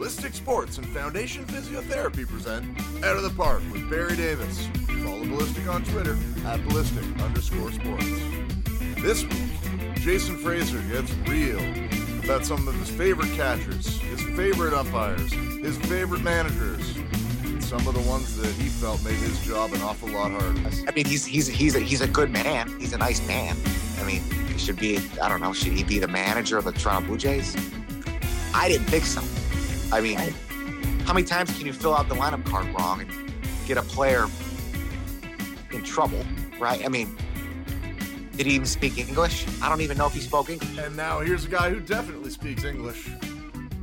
Ballistic Sports and Foundation Physiotherapy present Out of the Park with Barry Davis. Follow Ballistic on Twitter at ballistic underscore sports. This week, Jason Frasor gets real about some of his favorite catchers, his favorite umpires, his favorite managers, some of the ones that he felt made his job an awful lot harder. I mean, he's he's he's a, he's a good man. He's a nice man. I mean, he should be. I don't know. Should he be the manager of the Toronto Blue Jays? I didn't think so. I mean, how many times can you fill out the lineup card wrong and get a player in trouble, right? I mean, did he even speak English? I don't even know if he spoke English. And now here's a guy who definitely speaks English,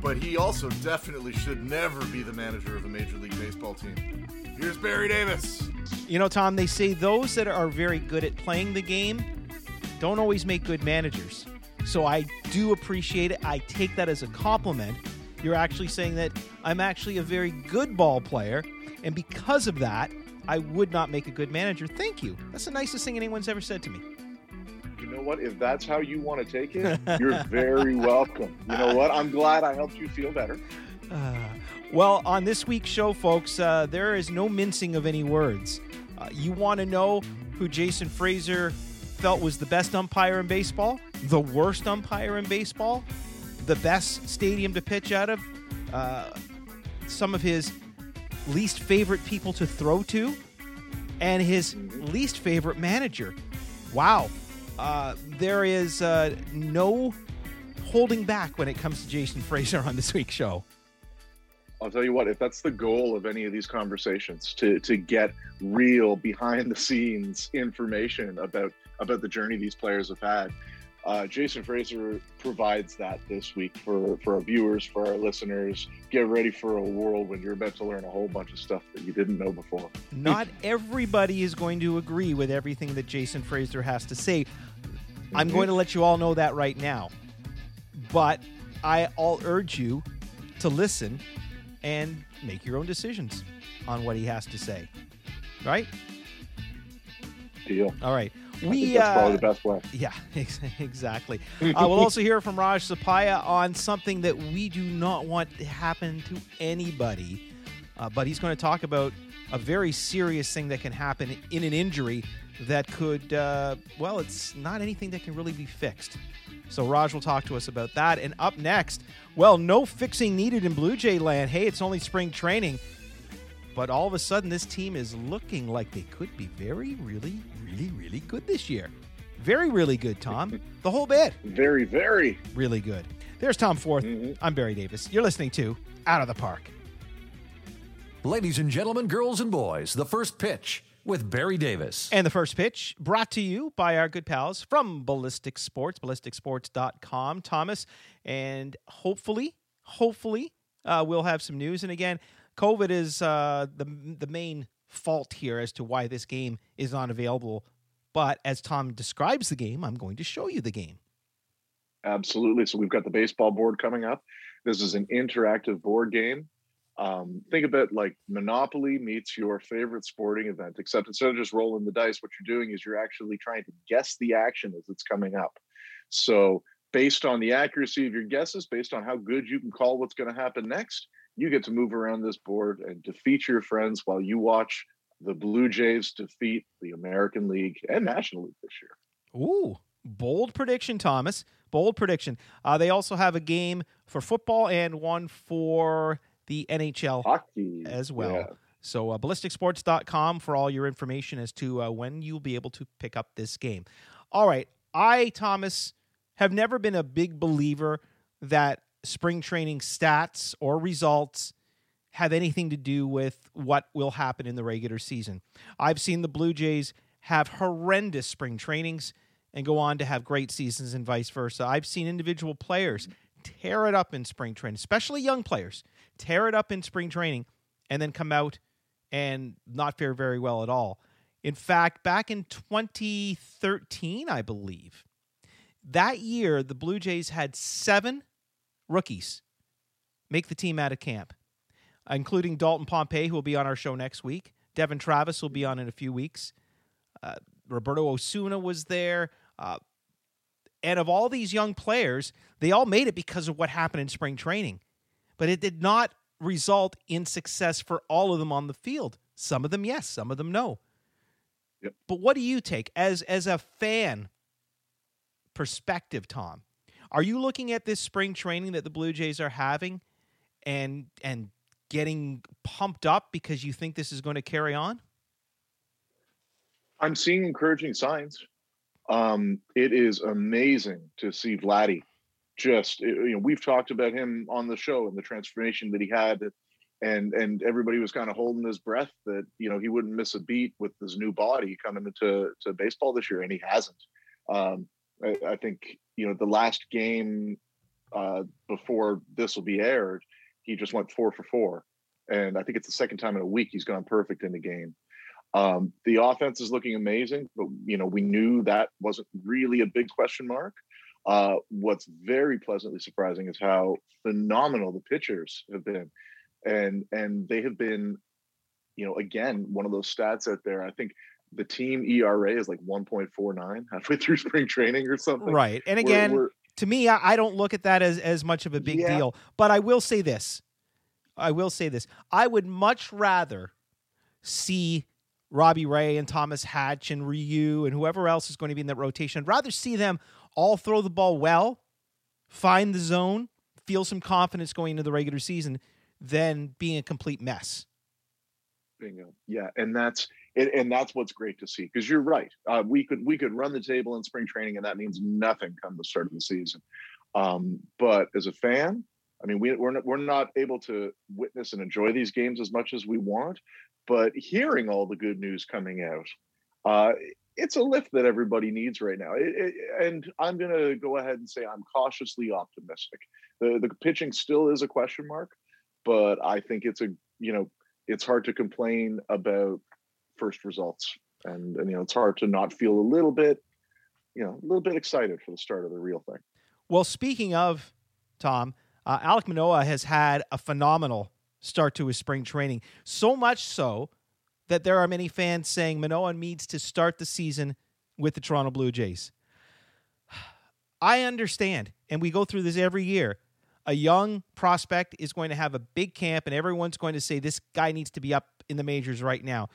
but he also definitely should never be the manager of a Major League Baseball team. Here's Barry Davis. You know, Tom, they say those that are very good at playing the game don't always make good managers. So I do appreciate it. I take that as a compliment. You're actually saying that I'm actually a very good ball player, and because of that, I would not make a good manager. Thank you. That's the nicest thing anyone's ever said to me. You know what? If that's how you want to take it, you're very welcome. You know what? I'm glad I helped you feel better. Uh, well, on this week's show, folks, uh, there is no mincing of any words. Uh, you want to know who Jason Frasor felt was the best umpire in baseball, the worst umpire in baseball, the best stadium to pitch out of, uh, some of his least favorite people to throw to, and his least favorite manager. Wow. Uh, there is uh, no holding back when it comes to Jason Frasor on this week's show. I'll tell you what, if that's the goal of any of these conversations, to to get real behind the scenes information about about the journey these players have had, uh, Jason Frasor provides that this week for for our viewers, for our listeners. Get ready for a world when you're about to learn a whole bunch of stuff that you didn't know before. Not everybody is going to agree with everything that Jason Frasor has to say. I'm going to let you all know that right now. But I all urge you to listen and make your own decisions on what he has to say. Right? Deal. All right. We that's probably the best way. yeah, ex- exactly. uh, we'll also hear from Raj Sapaya on something that we do not want to happen to anybody. Uh, but he's going to talk about a very serious thing that can happen in an injury that could, uh, well, it's not anything that can really be fixed. So Raj will talk to us about that. And up next, well, no fixing needed in Blue Jay land. Hey, it's only spring training. But all of a sudden, this team is looking like they could be very, really, really, really good this year. Very, really good, Tom. the whole bit. Very, very. Really good. There's Tom Forth. I'm Barry Davis. You're listening to Out of the Park. Ladies and gentlemen, girls and boys, the first pitch with Barry Davis. And the first pitch brought to you by our good pals from Ballistic Sports, ballisticsports.com, Thomas. And hopefully, hopefully, uh, we'll have some news. And again, COVID is uh, the, the main fault here as to why this game is not available. But as Tom describes the game, I'm going to show you the game. Absolutely. So we've got the baseball board coming up. This is an interactive board game. Um, think about like Monopoly meets your favorite sporting event, except instead of just rolling the dice, what you're doing is you're actually trying to guess the action as it's coming up. So, based on the accuracy of your guesses, based on how good you can call what's going to happen next, you get to move around this board and defeat your friends while you watch the Blue Jays defeat the American League and National League this year. Ooh, bold prediction, Thomas. Bold prediction. Uh, they also have a game for football and one for the NHL Hockey as well. yeah. So, uh, ballisticsports.com for all your information as to uh, when you'll be able to pick up this game. All right. I, Thomas, have never been a big believer that spring training stats or results have anything to do with what will happen in the regular season. I've seen the Blue Jays have horrendous spring trainings and go on to have great seasons and vice versa. I've seen individual players tear it up in spring training, especially young players, tear it up in spring training and then come out and not fare very well at all. In fact, back in 2013, I believe, that year the Blue Jays had seven rookies make the team out of camp, including Dalton Pompey, who will be on our show next week. Devon Travis will be on in a few weeks. Uh, Roberto Osuna was there. Uh, and of all these young players, they all made it because of what happened in spring training. but it did not result in success for all of them on the field. Some of them, yes, some of them, no. Yep. But what do you take as as a fan perspective, Tom? Are you looking at this spring training that the Blue Jays are having and and getting pumped up because you think this is going to carry on? I'm seeing encouraging signs. Um, it is amazing to see Vladdy. Just you know, we've talked about him on the show and the transformation that he had, and and everybody was kind of holding his breath that you know he wouldn't miss a beat with his new body coming into to baseball this year, and he hasn't. Um, I, I think you know the last game uh, before this will be aired, he just went four for four, and I think it's the second time in a week he's gone perfect in the game. Um, the offense is looking amazing, but you know we knew that wasn't really a big question mark. Uh, what's very pleasantly surprising is how phenomenal the pitchers have been, and and they have been, you know, again one of those stats out there. I think the team ERA is like 1.49 halfway through spring training or something. Right, and We're- again, we're- to me, I, I don't look at that as as much of a big Yeah. deal. But I will say this: I will say this. I would much rather see Robbie Ray and Thomas Hatch and Ryu and whoever else is going to be in that rotation. I'd rather see them all throw the ball well, find the zone, feel some confidence going into the regular season, than being a complete mess. Bingo. Yeah, and that's and, and that's what's great to see because you're right. Uh, we could we could run the table in spring training, and that means nothing come the start of the season. Um, but as a fan, I mean, we, we're not, we're not able to witness and enjoy these games as much as we want. But hearing all the good news coming out, uh, it's a lift that everybody needs right now. It, it, and I'm going to go ahead and say I'm cautiously optimistic. The the pitching still is a question mark, but I think it's a you know it's hard to complain about first results and, and you know it's hard to not feel a little bit you know a little bit excited for the start of the real thing Well, speaking of Tom, uh, Alek Manoah has had a phenomenal start to his spring training. So much so that there are many fans saying Manoah needs to start the season with the Toronto Blue Jays. I understand, and we go through this every year. A young prospect is going to have a big camp, and everyone's going to say this guy needs to be up in the majors right now.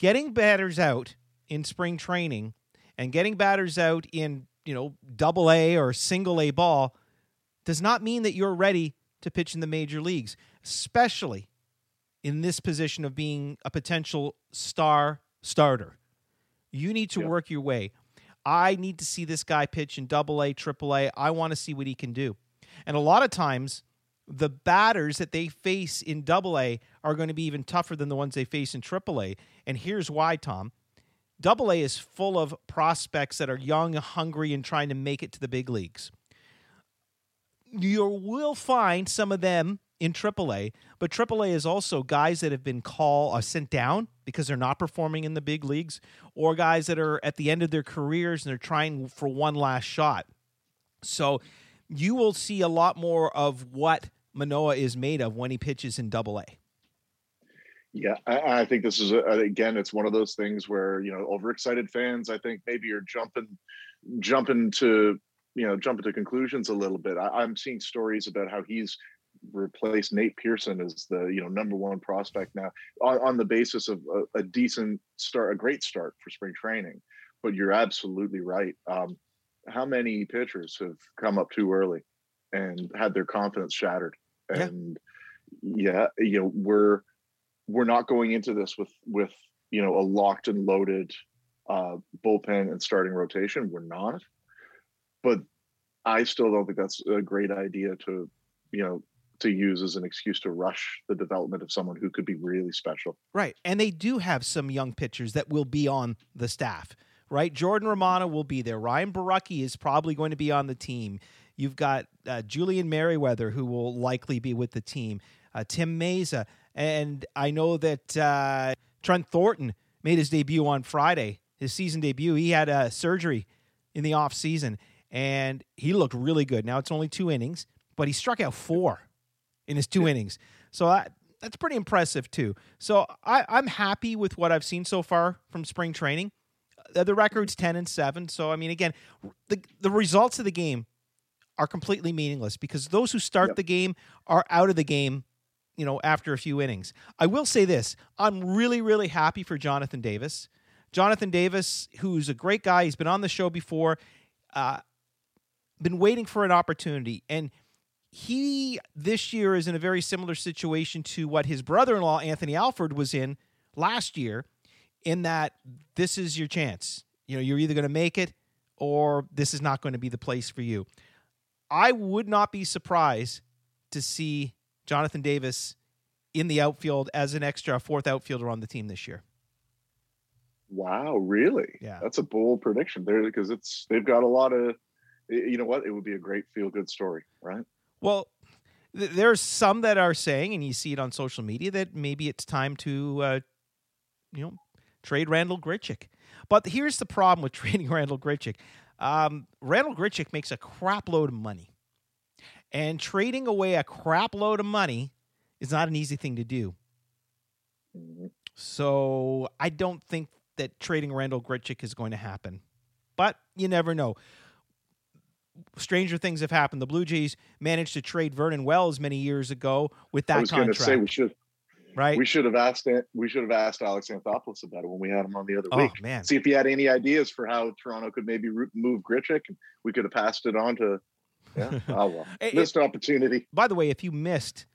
Getting batters out in spring training and getting batters out in you know double A or single A ball does not mean that you're ready to pitch in the major leagues, especially in this position of being a potential star starter. You need to Yeah. work your way. I need to see this guy pitch in double A, triple A. I want to see what he can do. And a lot of times, the batters that they face in double A are going to be even tougher than the ones they face in triple A. And here's why, Tom. Double A is full of prospects that are young, hungry, and trying to make it to the big leagues. You will find some of them in AAA, but AAA is also guys that have been called uh, sent down because they're not performing in the big leagues, or guys that are at the end of their careers and they're trying for one last shot. So you will see a lot more of what Manoah is made of when he pitches in Double A. yeah I, I think this is a, again it's one of those things where you know overexcited fans i think maybe you're jumping jumping to you know jumping to conclusions a little bit I, i'm seeing stories about how he's replaced nate pearson as the you know number one prospect now on, on the basis of a, a decent start a great start for spring training but you're absolutely right um, how many pitchers have come up too early and had their confidence shattered. And yeah you know we're we're not going into this with with you know a locked and loaded uh bullpen and starting rotation we're not but i still don't think that's a great idea to you know to use as an excuse to rush the development of someone who could be really special Right. And they do have some young pitchers that will be on the staff, right? Jordan Romano will be there. Ryan Borucki is probably going to be on the team. You've got uh, Julian Merryweather, who will likely be with the team, uh, Tim Mayza. And I know that uh, Trent Thornton made his debut on Friday, his season debut. He had a surgery in the off season, and he looked really good. Now it's only two innings, but he struck out four in his two innings. So I, that's pretty impressive too. So I, I'm happy with what I've seen so far from spring training. Uh, The record's ten and seven. So I mean, again, the the results of the game are completely meaningless because those who start Yep. the game are out of the game, you know, after a few innings. I will say this I'm really, really happy for Jonathan Davis. Jonathan Davis, who's a great guy, he's been on the show before, uh, been waiting for an opportunity. And he this year is in a very similar situation to what his brother-in-law Anthony Alford was in last year in that this is your chance. You know, you're either going to make it or this is not going to be the place for you. I would not be surprised to see Jonathan Davis in the outfield as an extra fourth outfielder on the team this year. Wow, really? Yeah. That's a bold prediction there because it's they've got a lot of you know what? It would be a great feel good story, right? Well, th- there's some that are saying, and you see it on social media, that maybe it's time to, uh, you know, trade Randal Grichuk. But here's the problem with trading Randal Grichuk. Um, Randal Grichuk makes a crap load of money, and trading away a crap load of money is not an easy thing to do. Mhm. So I don't think that trading Randal Grichuk is going to happen. But you never know. Stranger things have happened. The Blue Jays managed to trade Vernon Wells many years ago with that I was going to contract, say we should right? we should have asked we should have asked Alex Anthopoulos about it when we had him on the other oh week. man, See if he had any ideas for how Toronto could maybe move Grichuk, and we could have passed it on to. Yeah, oh well, It- missed opportunity. by the way, if you missed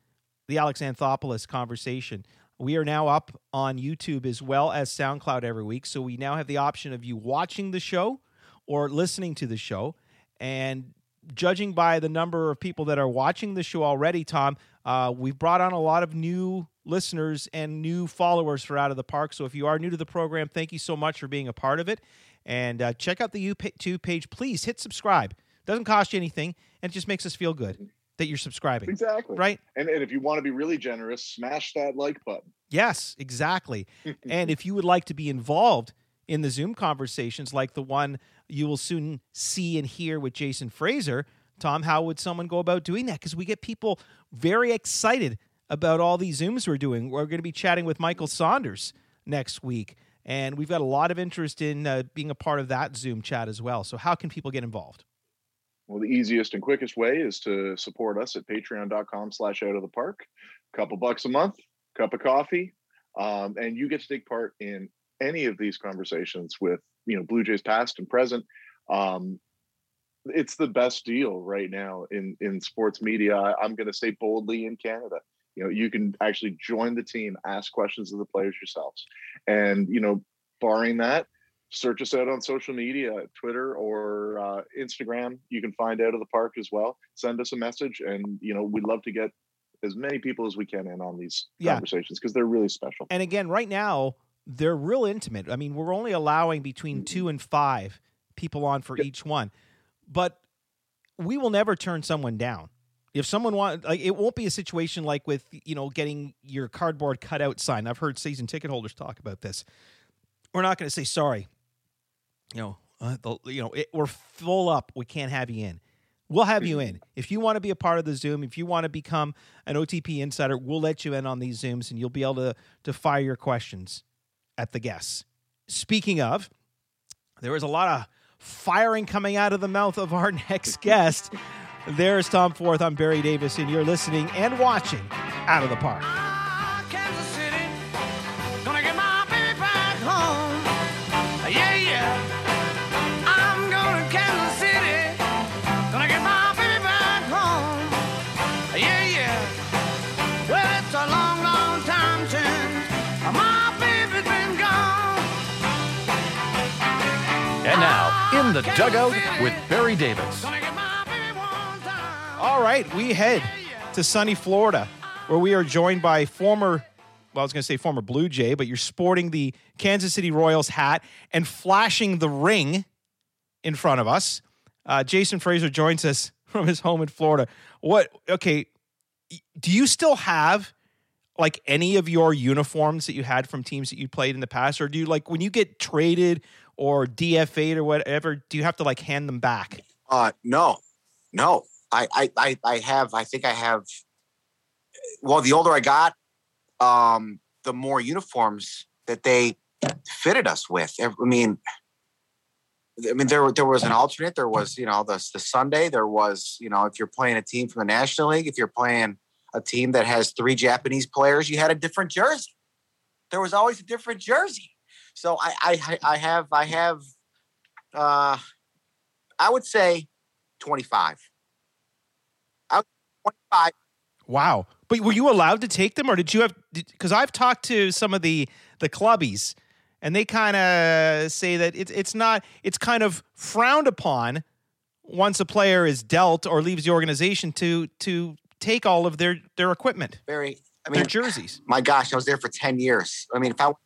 the Alex Anthopoulos conversation, we are now up on YouTube as well as SoundCloud every week. So we now have the option of you watching the show or listening to the show. And judging by the number of people that are watching the show already, Tom, uh, we've brought on a lot of new listeners and new followers for Out of the Park. So if you are new to the program, thank you so much for being a part of it. And uh, check out the YouTube page. Please hit subscribe. Doesn't cost you anything, and it just makes us feel good that you're subscribing. Exactly. Right? And and if you want to be really generous, smash that like button. Yes, exactly. and if you would like to be involved in the Zoom conversations like the one you will soon see and hear with Jason Frasor, Tom, how would someone go about doing that? Because we get people very excited about all these Zooms we're doing. We're going to be chatting with Michael Saunders next week. And we've got a lot of interest in uh, being a part of that Zoom chat as well. So, how can people get involved? Well, the easiest and quickest way is to support us at patreon.com slash out of the park. A couple bucks a month, cup of coffee. Um, and you get to take part in any of these conversations with, you know, Blue Jays past and present. Um, it's the best deal right now in, in sports media. I'm going to say boldly in Canada. You know, you can actually join the team, ask questions of the players yourselves. And, you know, barring that, search us out on social media twitter or uh, instagram you can find out of the park as well send us a message and you know we'd love to get as many people as we can in on these Yeah. conversations because they're really special And again, right now, they're real intimate. I mean, we're only allowing between two and five people on for Yep. each one. But we will never turn someone down. If someone want like it won't be a situation like with, you know, getting your cardboard cutout sign. I've heard season ticket holders talk about this. We're not going to say sorry. You know, uh, the, you know, it, we're full up. We can't have you in. We'll have you in. If you want to be a part of the Zoom, if you want to become an OTP insider, we'll let you in on these Zooms and you'll be able to to fire your questions at the guests. Speaking of, there was a lot of firing coming out of the mouth of our next guest. There's Tom Forth. I'm Barry Davis, and you're listening and watching Out of the Park. Kansas City, gonna get my baby back home. Yeah, yeah. I'm going to Kansas City, gonna get my baby back home. Yeah, yeah. Well, it's a long, long time since my baby's been gone. And now, in the dugout with Barry Davis. All right, we head to sunny Florida, where we are joined by former, well, I was going to say former Blue Jay, but you're sporting the Kansas City Royals hat and flashing the ring in front of us. Uh, Jason Frasor joins us from his home in Florida. What, okay, do you still have like any of your uniforms that you had from teams that you played in the past? Or do you like when you get traded or DFA'd or whatever, do you have to like hand them back? Uh, no, no. I, I, I, I have. I think I have. Well, the older I got, um, the more uniforms that they fitted us with. I mean, I mean, there there was an alternate. There was, you know, the the Sunday. There was, you know, if you're playing a team from the National League, if you're playing a team that has three Japanese players, you had a different jersey. There was always a different jersey. So I I I have I have uh I would say 25. I 25 Wow. But were you allowed to take them or did you have because I've talked to some of the the clubbies and they kind of say that it's it's not it's kind of frowned upon once a player is dealt or leaves the organization to to take all of their their equipment, very I their mean jerseys. my gosh, I was there for 10 years. I mean, if I want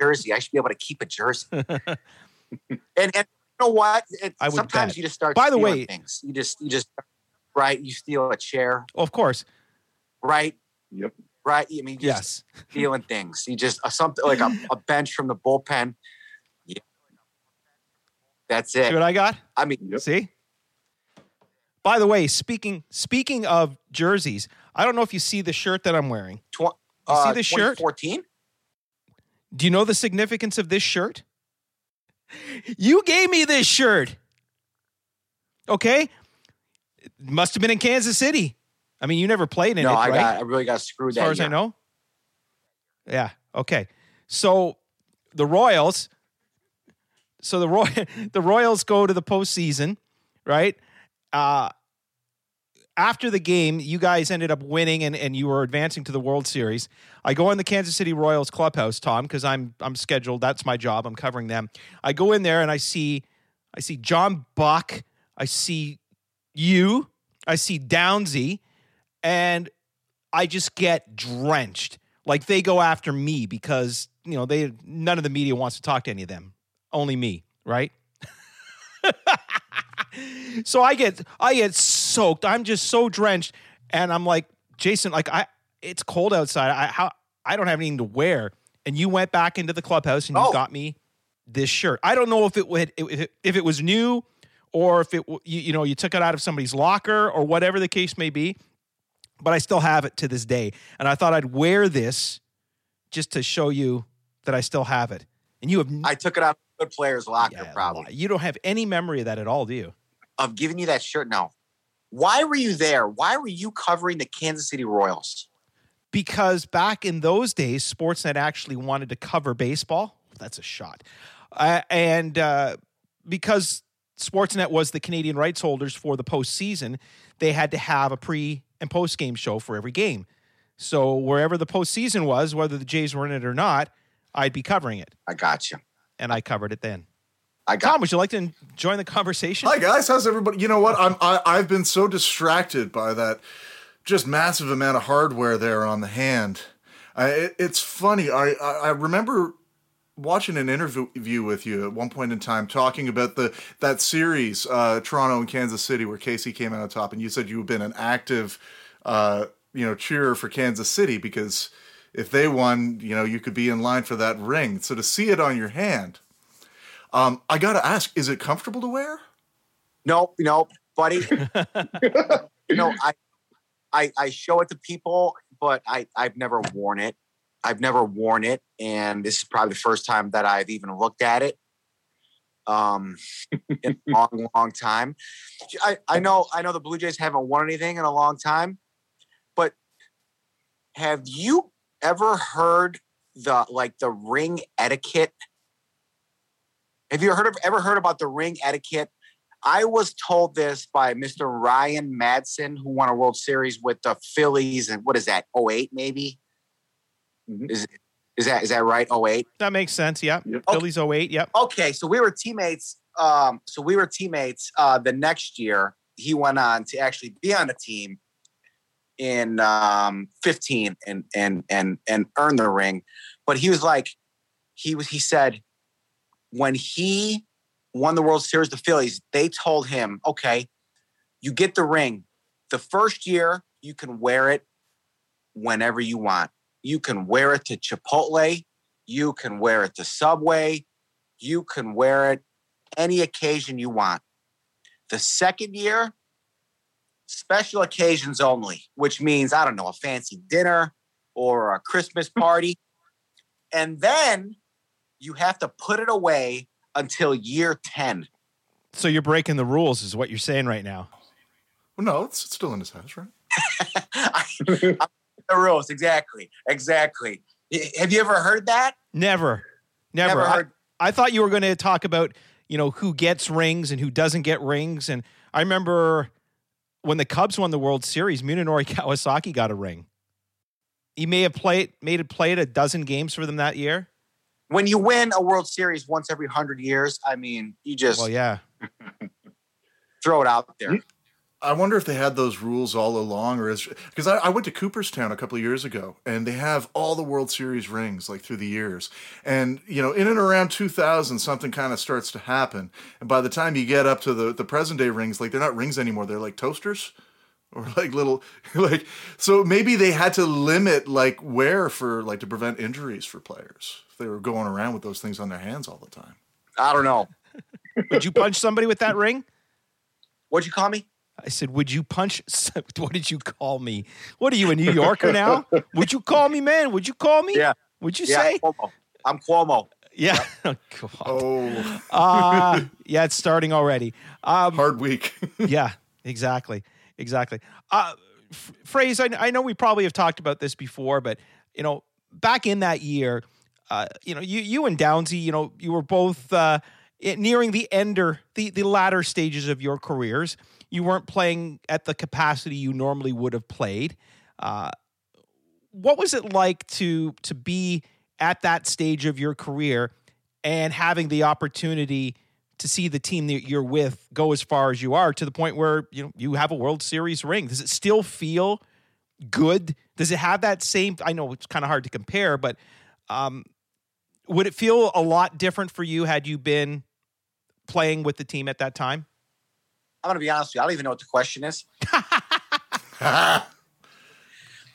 a jersey, I should be able to keep a jersey. and and you know what? It, sometimes bet. you just start By the way- things. You just you just right, you steal a chair, of course. right? Yep. Right. I mean, just Yes. stealing things. You just uh, something like a, a bench from the bullpen. Yeah. That's See it. what I got? I mean, Yep. See? By the way, speaking speaking of jerseys, I don't know if you see the shirt that I'm wearing. tw- You uh, see the shirt? 2014? Do you know the significance of this shirt? You gave me this shirt. Okay? Must have been in Kansas City. I mean, you never played in No, it, I right? got. I really got screwed as that far as I know. Yeah. Okay. So the Royals. So the Roy the Royals go to the postseason, right? Uh, after the game, you guys ended up winning and, and you were advancing to the World Series. I go in the Kansas City Royals clubhouse, Tom, because I'm I'm scheduled. That's my job. I'm covering them. I go in there and I see I see John Buck. I see you. I see Downsy, and I just get drenched. Like they go after me because you know they none of the media wants to talk to any of them. Only me, right? so I get I get soaked. I'm just so drenched, and I'm like Jason, like I it's cold outside. I how I don't have anything to wear. And you went back into the clubhouse and you Oh. got me this shirt. I don't know if it would if it, if it was new or if it you, you know you took it out of somebody's locker or whatever the case may be. But I still have it to this day, and I thought I'd wear this just to show you that I still have it. And you have n- I took it out of a player's locker, yeah, probably. You don't have any memory of that at all, do you? Of giving you that shirt. No. Why were you there? Why were you covering the Kansas City Royals? because back in those days, Sportsnet actually wanted to cover baseball. That's a shot. Uh, and uh, because Sportsnet was the Canadian rights holders for the postseason, they had to have a pre and post game show for every game. So wherever the postseason was, whether the Jays were in it or not, I'd be covering it. I got you. And I covered it then. I got Tom, would you like to join the conversation? Hi guys, how's everybody? You know what? I'm I, I've been so distracted by that just massive amount of hardware there on the hand. I, it, it's funny. I, I I remember watching an interview with you at one point in time talking about the that series uh, Toronto and Kansas City where KC came out on top, and you said you've been an active uh, you know cheerer for Kansas City because if they won, you know you could be in line for that ring. So to see it on your hand. Um, I gotta ask, is it comfortable to wear? Nope, nope, buddy. no, I, I, I show it to people, but I, I've never worn it. I've never worn it, and this is probably the first time that I've even looked at it. Um, in a long, long time. I, I know, I know the Blue Jays haven't won anything in a long time, but have you ever heard the like the ring etiquette? Have you heard of ever heard about the ring etiquette I was told this by Mr. Ryan Madson, who won a World Series with the Phillies, and what is that? 08 maybe? Mhm. Is is that is that right? 08? That makes sense. Yep. Yep. Phillies 08. Yep. Okay, so we were teammates. Um, so we were teammates. Uh, the next year, he went on to actually be on the team in um, 15 and and and and earn the ring. But he was like, he was he said when he won the World Series, the Phillies, they told him, okay, you get the ring. The first year, you can wear it whenever you want. You can wear it to Chipotle. You can wear it to Subway. You can wear it any occasion you want. The second year, special occasions only, which means, I don't know, a fancy dinner or a Christmas party. and then you have to put it away until year 10. So you're breaking the rules, is what you're saying right now. Well, no, it's, it's still in his house, right? the rules, exactly, exactly. Have you ever heard that? Never, never. Never I- heard. I thought you were going to talk about, you know, who gets rings and who doesn't get rings. And I remember when the Cubs won the World Series, Munenori Kawasaki got a ring. He may have played, made it played a dozen games for them that year. When you win a World Series once every hundred years, I mean, you just Well, yeah. throw it out there. I wonder if they had those rules all along, or is because I, I went to Cooperstown a couple of years ago, and they have all the World Series rings like through the years, and you know, in and around 2000, something kind of starts to happen, and by the time you get up to the the present day rings, like they're not rings anymore, they're like toasters, or like little like so maybe they had to limit like wear for like to prevent injuries for players if they were going around with those things on their hands all the time. I don't know. Would you punch somebody with that ring? What'd you call me? I said, Would you punch? What did you call me? What are you, a New Yorker now? Would you call me, man? Would you call me? Yeah. Would you yeah, say? Cuomo. I'm Cuomo. Yeah. Oh, Oh, Uh, yeah, it's starting already. Um, hard week. yeah, exactly, exactly. Uh, f- phrase. I, I know we probably have talked about this before, but you know, back in that year, uh, you know, you you and Downsy, you know, you were both uh, nearing the ender, the the latter stages of your careers. You weren't playing at the capacity you normally would have played. Uh, what was it like to to be at that stage of your career and having the opportunity to see the team that you're with go as far as you are to the point where you know you have a World Series ring? Does it still feel good? Does it have that same? I know it's kind of hard to compare, but um, would it feel a lot different for you had you been playing with the team at that time? I'm gonna be honest with you. I don't even know what the question is.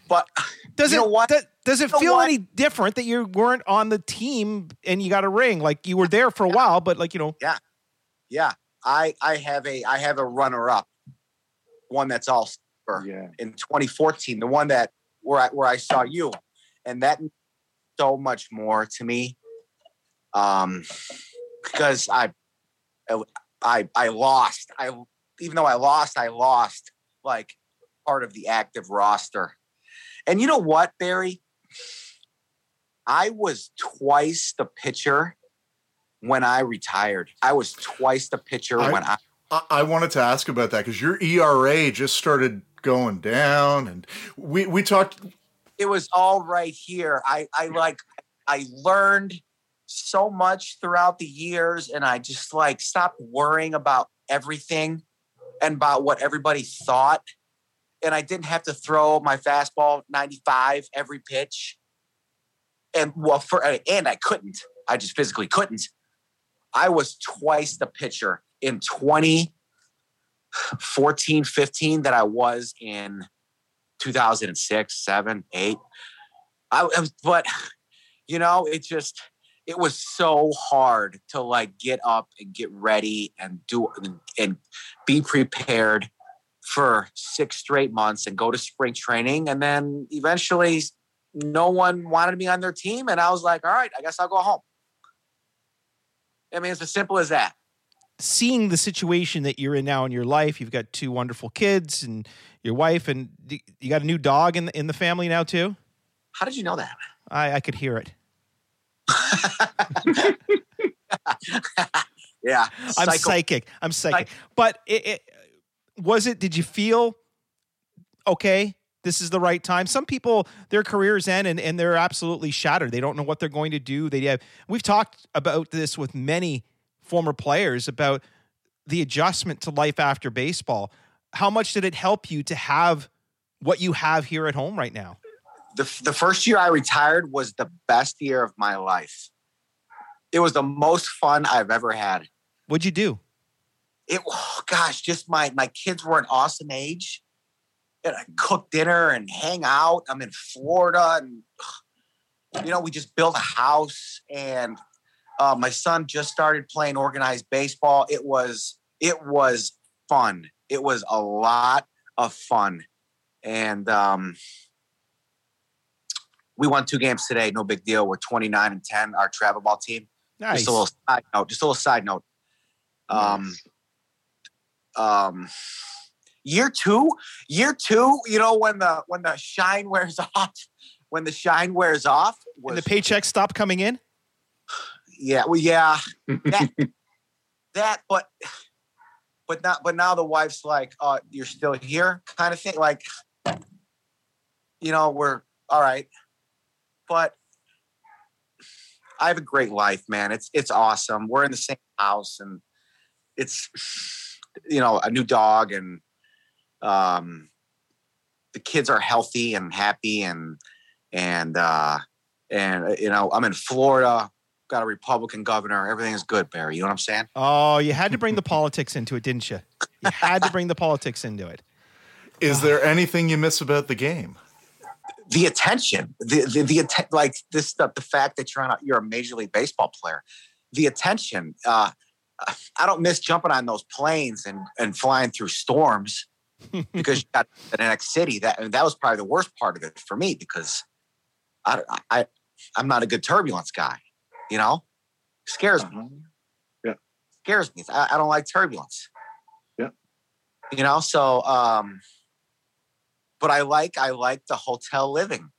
But Does You it know what? do- does it You feel any different that you weren't on the team and you got a ring? Like you were there for a while, but like you know, yeah, yeah. I I have a I have a runner up, one that's all silver Yeah. in 2014, the one that where I where I saw you, and that so much more to me, um, because I I I lost. I even though I lost, I lost like part of the active roster. And you know what, Barry? I was twice the pitcher when I retired. I was twice the pitcher I- when I I, wanted to ask about that because your ERA just started going down, and we we talked. it was all right here. I I like I learned so much throughout the years and I just like stopped worrying about everything and about what everybody thought. And I didn't have to throw my fastball 95 every pitch. And well for and I couldn't. I just physically couldn't. I was twice the pitcher in 2014, 15 that I was in 2006, 7, 8. I, but you know, it just it was so hard to like get up and get ready and do and, be prepared for six straight months and go to spring training and then eventually no one wanted me on their team and I was like, all right, I guess I'll go home. I mean, it's as simple as that. seeing the situation that you're in now in your life, you've got two wonderful kids and your wife, and you got a new dog in the, in the family now too. How did you know that? I, I could hear it. yeah. I'm psycho- psychic. I'm psychic. Psych- But it, it was it. Did you feel okay? This is the right time. Some people, their careers end and, and they're absolutely shattered. They don't know what they're going to do. They have. We've talked about this with many former players about the adjustment to life after baseball. How much did it help you to have what you have here at home right now? The, the first year I retired was the best year of my life. It was the most fun I've ever had. What'd you do? It, oh gosh, just my my kids were an awesome age, and I cook dinner and hang out. I'm in Florida, and you know we just built a house, and uh, my son just started playing organized baseball. It was it was fun. It was a lot of fun, and um, we won two games today. No big deal. We're 29 and 10. Our travel ball team. Nice. Just a little side note. Just a little side note. Um, um, year two, year two. You know when the when the shine wears off, when the shine wears off. Was, And the paychecks stop coming in. yeah, well, yeah, that, that, but, but not, but now the wife's like, "Uh, you're still here," kind of thing. Like, you know, we're all right, but I have a great life, man. It's it's awesome. We're in the same house, and it's you know a new dog, and um, the kids are healthy and happy, and and uh, and uh, you know I'm in Florida. Got a Republican governor. Everything is good, Barry. You know what I'm saying? Oh, you had to bring the politics into it, didn't you? You had to bring the politics into it. Is there anything you miss about the game? The attention, the the, the atten- like this stuff, the fact that you're on a, you're a major league baseball player, the attention. Uh, I don't miss jumping on those planes and and flying through storms because you got to the next city. That and that was probably the worst part of it for me because I I I'm not a good turbulence guy. You know, scares me. Yeah. scares me. I, I don't like turbulence. Yeah. you know. So, um, but I like I like the hotel living.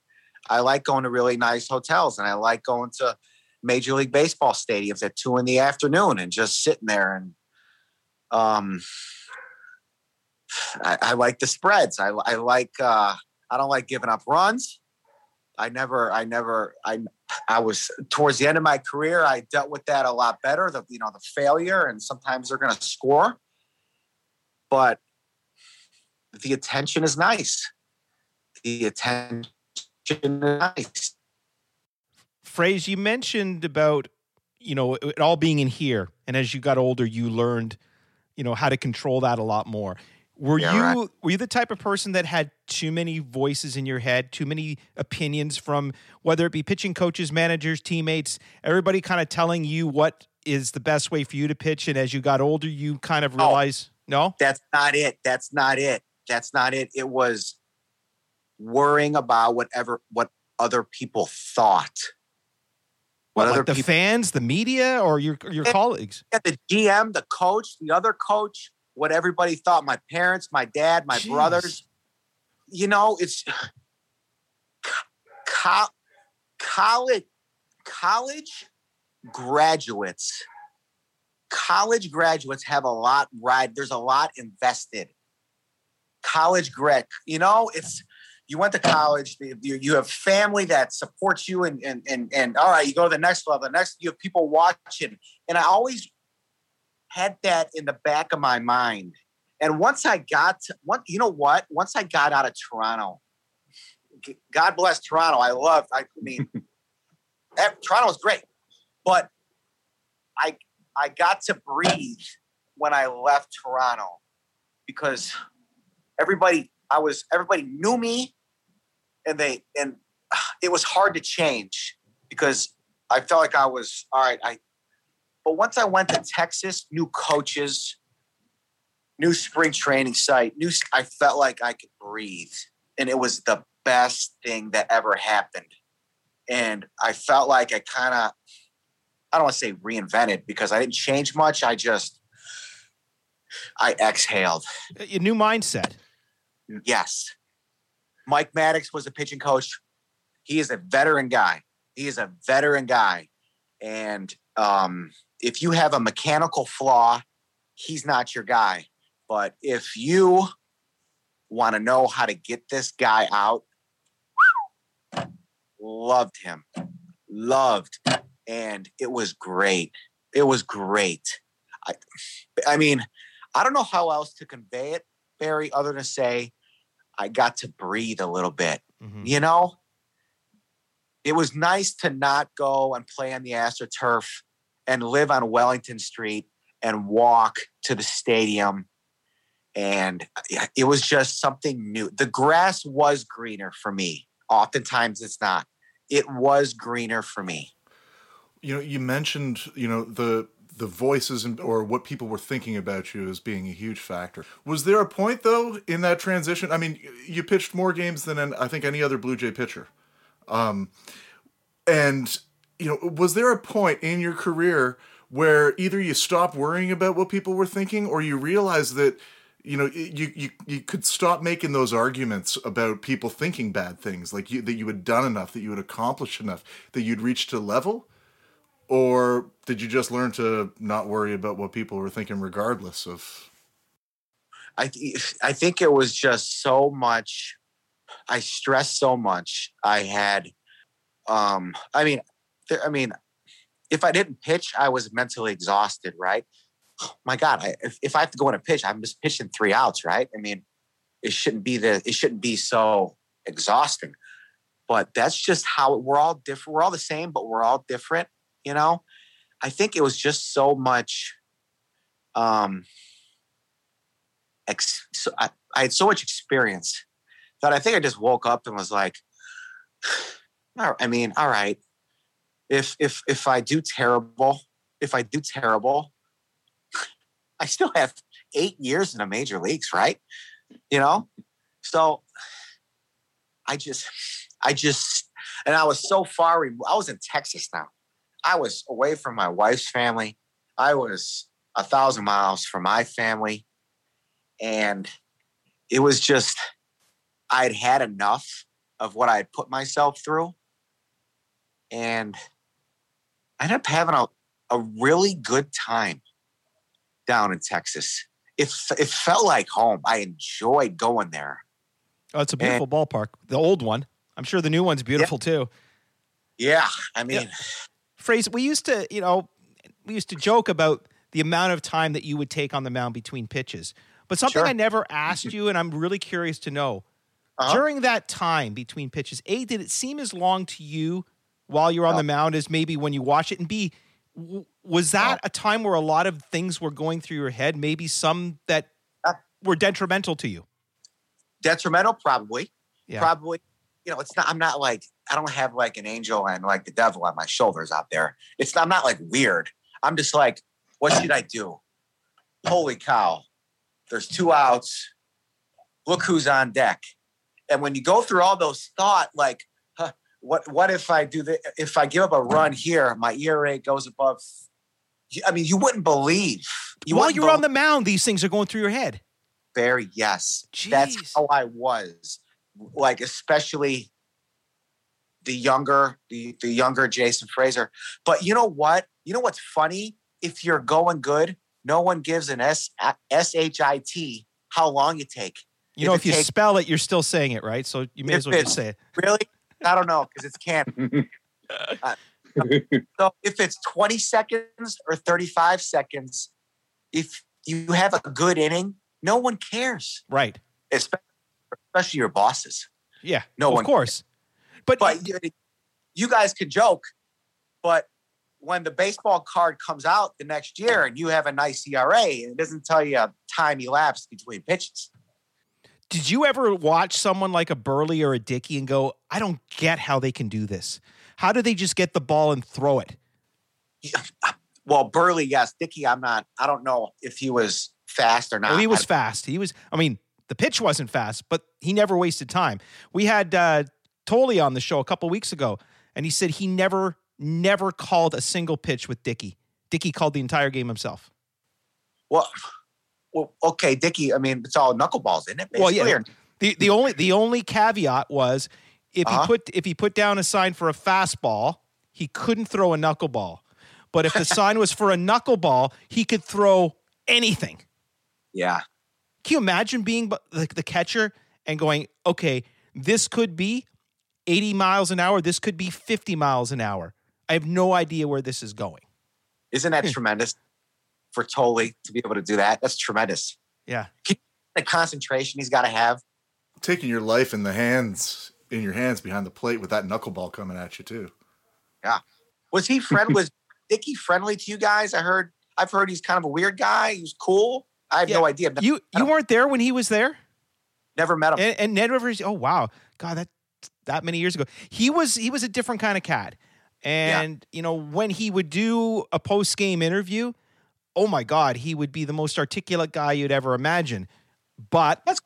I like going to really nice hotels, and I like going to Major League Baseball stadiums at two in the afternoon and just sitting there and um. I, I like the spreads. I, I like. Uh, I don't like giving up runs. I never. I never. I. I was towards the end of my career. I dealt with that a lot better. The you know the failure, and sometimes they're going to score, but the attention is nice. The attention is nice. Phrase you mentioned about you know it all being in here, and as you got older, you learned you know how to control that a lot more. Were Yeah, you right. were you the type of person that had too many voices in your head, too many opinions from whether it be pitching coaches, managers, teammates, everybody kind of telling you what is the best way for you to pitch, and as you got older, you kind of Oh. realize no, That's not it. That's not it. That's not it. It was worrying about whatever what other people thought. what, other like the people fans, the media, or your your Yeah. colleagues. Yeah, the GM, the coach, the other coach, what everybody thought, my parents, my dad, my Jeez. brothers. You know, it's co- college college graduates college graduates have a lot right there's a lot invested college grad you know it's you went to college you, you have family that supports you and, and and and all right you go to the next level the next you have people watching. And i always had that in the back of my mind. And once i got to you know what? Once i got out of toronto god bless toronto. I loved i mean toronto was great. But i i got to breathe when i left toronto because everybody i was everybody knew me and they and it was hard to change because i felt like i was all right i but once i went to texas new coaches new spring training site new i felt like i could breathe and it was the best thing that ever happened and i felt like i kind of i don't want to say reinvented because i didn't change much i just i exhaled A new mindset. Yes. Mike Maddux was a pitching coach. He is a veteran guy. He is a veteran guy. And um, if you have a mechanical flaw, he's not your guy. But if you want to know how to get this guy out, loved him. Loved. And it was great. It was great. I, I mean, I don't know how else to convey it, Barry, other than to say, I got to breathe a little bit. Mhm. You know, it was nice to not go and play on the AstroTurf and live on Wellington Street and walk to the stadium. And it was just something new. The grass was greener for me. Oftentimes it's not. It was greener for me. You know, you mentioned, you know, the the voices and or what people were thinking about you as being a huge factor. Was there a point though in that transition? I mean, you pitched more games than an, I think any other Blue Jay pitcher. Um, and you know, was there a point in your career where either you stopped worrying about what people were thinking or you realized that you know you you you could stop making those arguments about people thinking bad things like you that you had done enough that you had accomplished enough that you'd reached a level or did you just learn to not worry about what people were thinking regardless of I th- I think it was just so much. I stressed so much. I had, um, I mean, there, I mean, if I didn't pitch, I was mentally exhausted. Right? My God, I, if if I have to go in a pitch, I'm just pitching three outs. Right? I mean, it shouldn't be the it shouldn't be so exhausting. But that's just how we're all different. We're all the same, but we're all different. You know, I think it was just so much. Um, ex- so I, I had so much experience that I think I just woke up and was like, I mean, all right, if if if I do terrible, if I do terrible, I still have eight years in the major leagues, right? You know, so I just, I just, and I was so far. I was in Texas now. I was away from my wife's family. I was a thousand miles from my family and it was just i'd had enough of what i had put myself through and i ended up having a, a really good time down in texas it, it felt like home i enjoyed going there Oh, it's a beautiful ballpark. The old one. I'm sure the new one's beautiful too. yeah i mean Phrase. We used to, you know, we used to joke about the amount of time that you would take on the mound between pitches. But something Sure. I never asked you, and I'm really curious to know Uh-huh. during that time between pitches. A, did it seem as long to you while you're on the mound as maybe when you watch it? And B, w- was that a time where a lot of things were going through your head? Maybe some that Uh. were detrimental to you. detrimental probably Yeah. probably you know it's not i'm not like i don't have like an angel and like the devil on my shoulders out there it's i'm not like weird i'm just like what should i do holy cow there's two outs look who's on deck and when you go through all those thought like huh, what what if i do the if i give up a run here my era goes above i mean you wouldn't believe you while you're on the mound, these things are going through your head. very yes. Jeez. That's how I was. Like especially the younger, the the younger Jason Frasor. But you know what? You know what's funny? If you're going good, no one gives an S S H I T how long you take. You know, If if you takes- spell it, you're still saying it, right? So you may as well just say it. Really? I don't know because it's canon. Uh, so if it's 20 seconds or 35 seconds, if you have a good inning, no one cares, Right. especially, especially your bosses. Yeah. No of one course. But, But you, you guys could joke, but when the baseball card comes out the next year and you have a nice ERA and it doesn't tell you a time elapsed between pitches. did you ever watch someone like a Buehrle or a Dickey and go, I don't get how they can do this? How do they just get the ball and throw it? Well, Buehrle, yes. Dickey, I'm not. I don't know if he was fast or not. Well, he was fast. He was, I mean, the pitch wasn't fast, but he never wasted time. We had uh, Thole on the show a couple weeks ago, and he said he never, never called a single pitch with Dickey. Dickey called the entire game himself. well, well, okay, Dickey. I mean, it's all knuckleballs, isn't it? Well, yeah. The the only the only caveat was if Uh-huh. he put if he put down a sign for a fastball, he couldn't throw a knuckleball. But if the sign was for a knuckleball, he could throw anything. yeah. Can you imagine being the, the catcher and going, okay, this could be 80 miles an hour, this could be 50 miles an hour. I have no idea where this is going. Isn't that Hmm. tremendous for Thole to be able to do that? That's tremendous. Yeah. The concentration he's got to have. taking your life in the hands in your hands behind the plate with that knuckleball coming at you too Yeah. Was he friend? was Dickey friendly to you guys? I heard. I've heard he's kind of a weird guy. He was cool. I have no idea. I've You you weren't there when he was there? never met him. and, and Ned Rivers. Oh wow, God, that that many years ago, he was he was a different kind of cat. And you know when he would do a post game interview, oh my God, he would be the most articulate guy you'd ever imagine. But That's-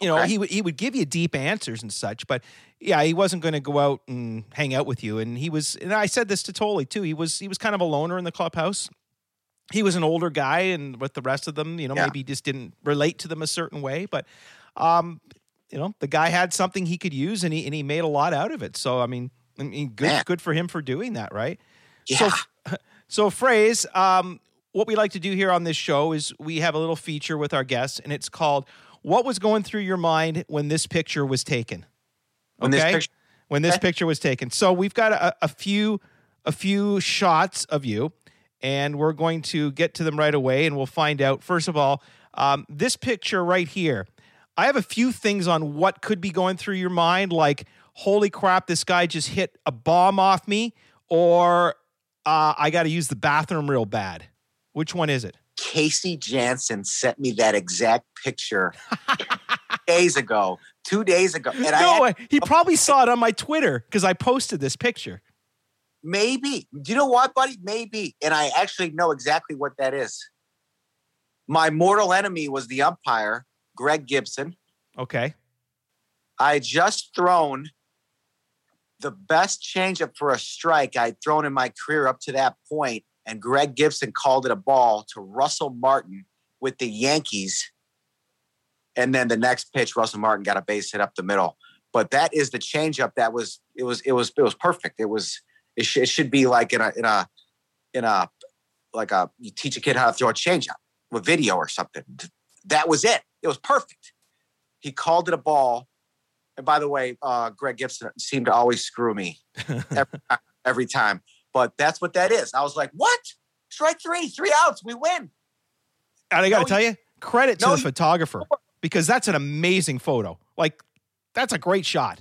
you know okay. he would he would give you deep answers and such. But yeah, he wasn't going to go out and hang out with you. And he was, and I said this to Thole too. He was he was kind of a loner in the clubhouse. he was an older guy, and with the rest of them, you know, Yeah. maybe just didn't relate to them a certain way. But, um, you know, the guy had something he could use, and he and he made a lot out of it. So, I mean, I mean, good Man. good for him for doing that, right? Yeah. So, so phrase. Um, what we like to do here on this show is we have a little feature with our guests, and it's called "What was going through your mind when this picture was taken." When this Okay? picture- when this picture was taken. So we've got a, a few a few shots of you, and we're going to get to them right away, and we'll find out. First of all, um, this picture right here. I have a few things on what could be going through your mind, like "Holy crap, this guy just hit a bomb off me," or uh, "I got to use the bathroom real bad." Which one is it? Casey Janssen sent me that exact picture days ago, two days ago, and I no, had- he probably saw it on my Twitter because I posted this picture. maybe. Do you know what, buddy? Maybe, and I actually know exactly what that is. My mortal enemy was the umpire, Greg Gibson. Okay. I just thrown the best changeup for a strike I'd thrown in my career up to that point, and Greg Gibson called it a ball to Russell Martin with the Yankees. And then the next pitch, Russell Martin got a base hit up the middle. But that is the changeup that was it was it was it was perfect. It was it, sh- it should be like in a in a in a like a you teach a kid how to throw a changeup with video or something. That was it. It was perfect. He called it a ball. And by the way, uh, Greg Gibson seemed to always screw me every, time- every time. But that's what that is. I was like, what? Strike three, three outs, we win. And I got to No, tell you, credit to no, the photographer because that's an amazing photo. Like, that's a great shot.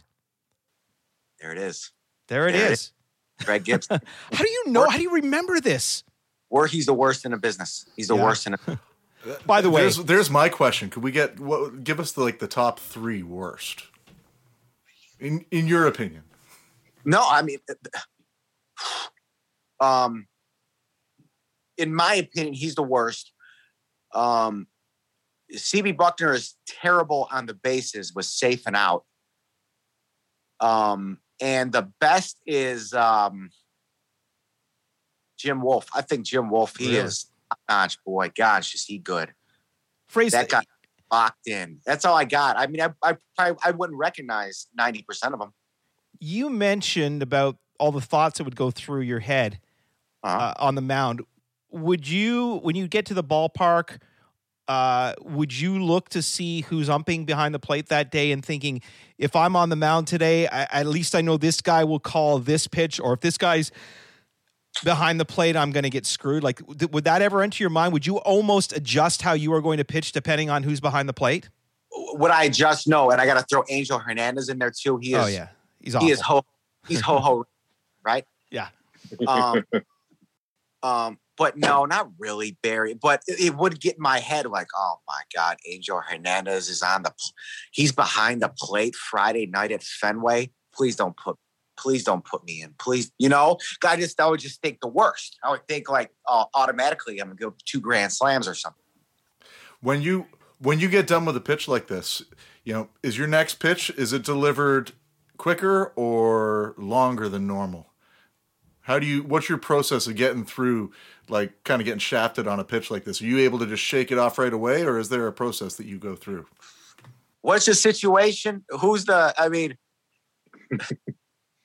There it is. There it There it is. Greg Gibson. How do you know? How do you remember this? Where he's the worst in the business. He's the Yeah. worst in the By the way, there's, there's my question. Could we get what? Give us the, like the top three worst, in in your opinion. No, I mean, um, in my opinion, he's the worst. Um, CB Bucknor is terrible on the bases, was safe and out. Um, and the best is um, Jim Wolf. I think Jim Wolf. He Really? is gosh, boy, gosh, is he good? phrase That guy locked in. That's all I got. I mean, I I I, I wouldn't recognize ninety percent of them. you mentioned about all the thoughts that would go through your head Uh-huh. uh, on the mound. Would you, when you get to the ballpark, uh, would you look to see who's umping behind the plate that day and thinking, if I'm on the mound today, I, at least I know this guy will call this pitch, or if this guy's behind the plate, I'm going to get screwed. Like, th- would that ever enter your mind? Would you almost adjust how you are going to pitch depending on who's behind the plate? Would I just know, and I got to throw Angel Hernandez in there too. He is oh yeah, he's awful. he is ho he's ho ho right Yeah. um um but no not really barry but it, it would get in my head like oh my god angel hernandez is on the pl- he's behind the plate friday night at fenway please don't put please don't put me in please you know i just i would just think the worst i would think like uh, automatically i'm gonna go two grand slams or something When you when you get done with a pitch like this, you know, is your next pitch is it delivered quicker or longer than normal? How do you what's your process of getting through like kind of getting shafted on a pitch like this? Are you able to just shake it off right away or is there a process that you go through? what's the situation? Who's the? I mean,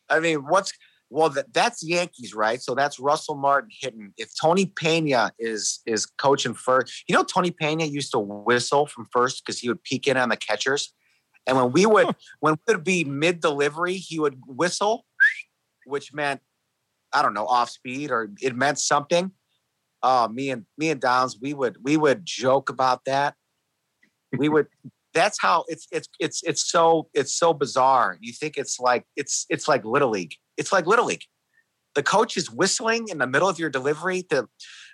I mean, what's well? That, that's Yankees, right? So that's Russell Martin hitting. If Tony Pena is is coaching first, you know, Tony Pena used to whistle from first because he would peek in on the catchers, and when we would when we would be mid delivery, he would whistle, which meant I don't know off speed or it meant something. Uh, me and me and Downs, we would we would joke about that. We would that's how it's it's it's it's so it's so bizarre. You think it's like it's it's like little league. It's like little league. The coach is whistling in the middle of your delivery to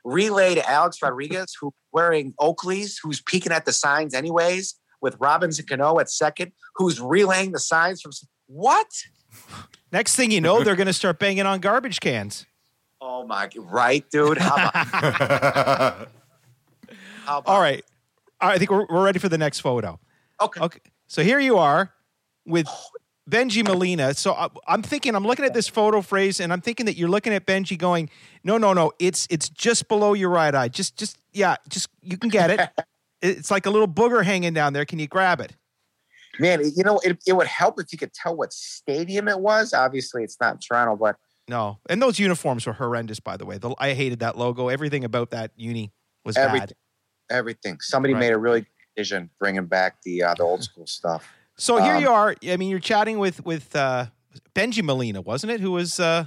relay to Alex Rodriguez, who's wearing Oakleys, who's peeking at the signs anyways, with Robinson Cano at second, who's relaying the signs from what? Next thing you know, they're going to start banging on garbage cans. Oh my right, dude. How about, how about All right. I think we're, we're ready for the next photo. Okay. Okay. So here you are with Bengie Molina. So I, I'm thinking, I'm looking at this photo phrase, and I'm thinking that you're looking at Bengie, going, "No, no, no, it's it's just below your right eye. Just, just yeah, just you can get it. it's like a little booger hanging down there. Can you grab it?" Man, you know, it, it would help if you could tell what stadium it was. Obviously, it's not Toronto, but No, and those uniforms were horrendous. By the way, the, I hated that logo. Everything about that uni was Everything. bad. everything. Somebody Right. made a really good decision bringing back the uh, the old school stuff. So here Um, you are. I mean, you're chatting with with uh, Bengie Molina, wasn't it? Who was uh,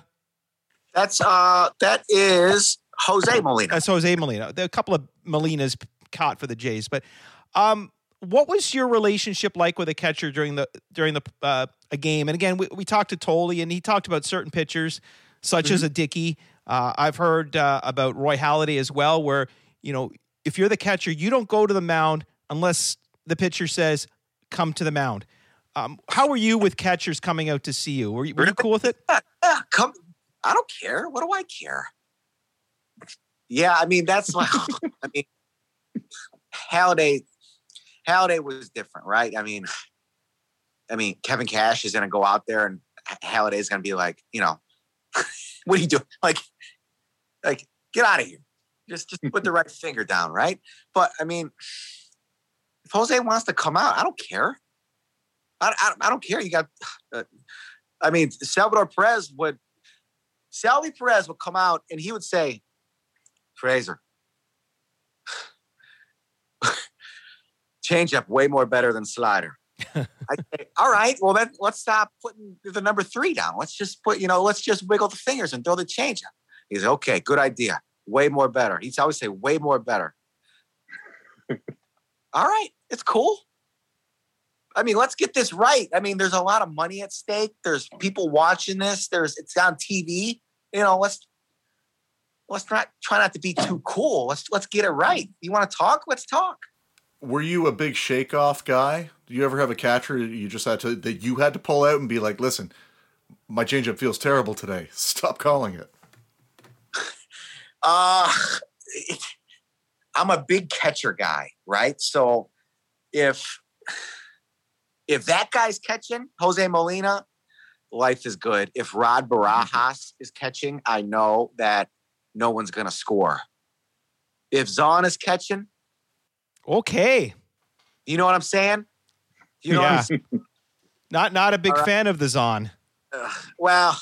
That's uh that is Jose Molina. that's Jose Molina. There are a couple of Molinas caught for the Jays, but um, what was your relationship like with a catcher during the during the uh, a game? And again, we, we talked to Thole, and he talked about certain pitchers, such as a Dickey. Uh, I've heard uh, about Roy Halladay as well, where you know if you're the catcher, you don't go to the mound unless the pitcher says, "Come to the mound." Um, how were you with catchers coming out to see you? Were you, were you cool with it? Yeah, yeah, come. I don't care. What do I care? Yeah, I mean that's like. I mean, Halladay. Halladay was different, right? I mean, I mean Kevin Cash is going to go out there and Halladay is going to be like, you know, what are you doing? Like, like get out of here. Just just put the right finger down, right? But I mean, if Jose wants to come out, I don't care. I, I, I don't care. You got. Uh, I mean, Salvador Perez would. Salvy Perez would come out and he would say, "Frasor, change up way more better than slider." I say, "All right, well then let's stop putting the number three down. Let's just put, you know, let's just wiggle the fingers and throw the change up." He's okay, good idea. Way more better. He'd always say, "Way more better." All right, it's cool. I mean, let's get this right. I mean, there's a lot of money at stake. There's people watching this. There's it's on TV. You know, let's let's not try not to be too cool. Let's let's get it right. You want to talk? Let's talk. Were you a big shake off guy? Do you ever have a catcher that you just had to that you had to pull out and be like, listen, my changeup feels terrible today. Stop calling it. Uh it, I'm a big catcher guy, right? So if if that guy's catching Jose Molina, life is good. If Rod mm-hmm. Barajas is catching, I know that no one's gonna score. If Zaun is catching, Okay, you know what I'm saying? You know Yeah. not not a big right. fan of the Zaun. Ugh, well,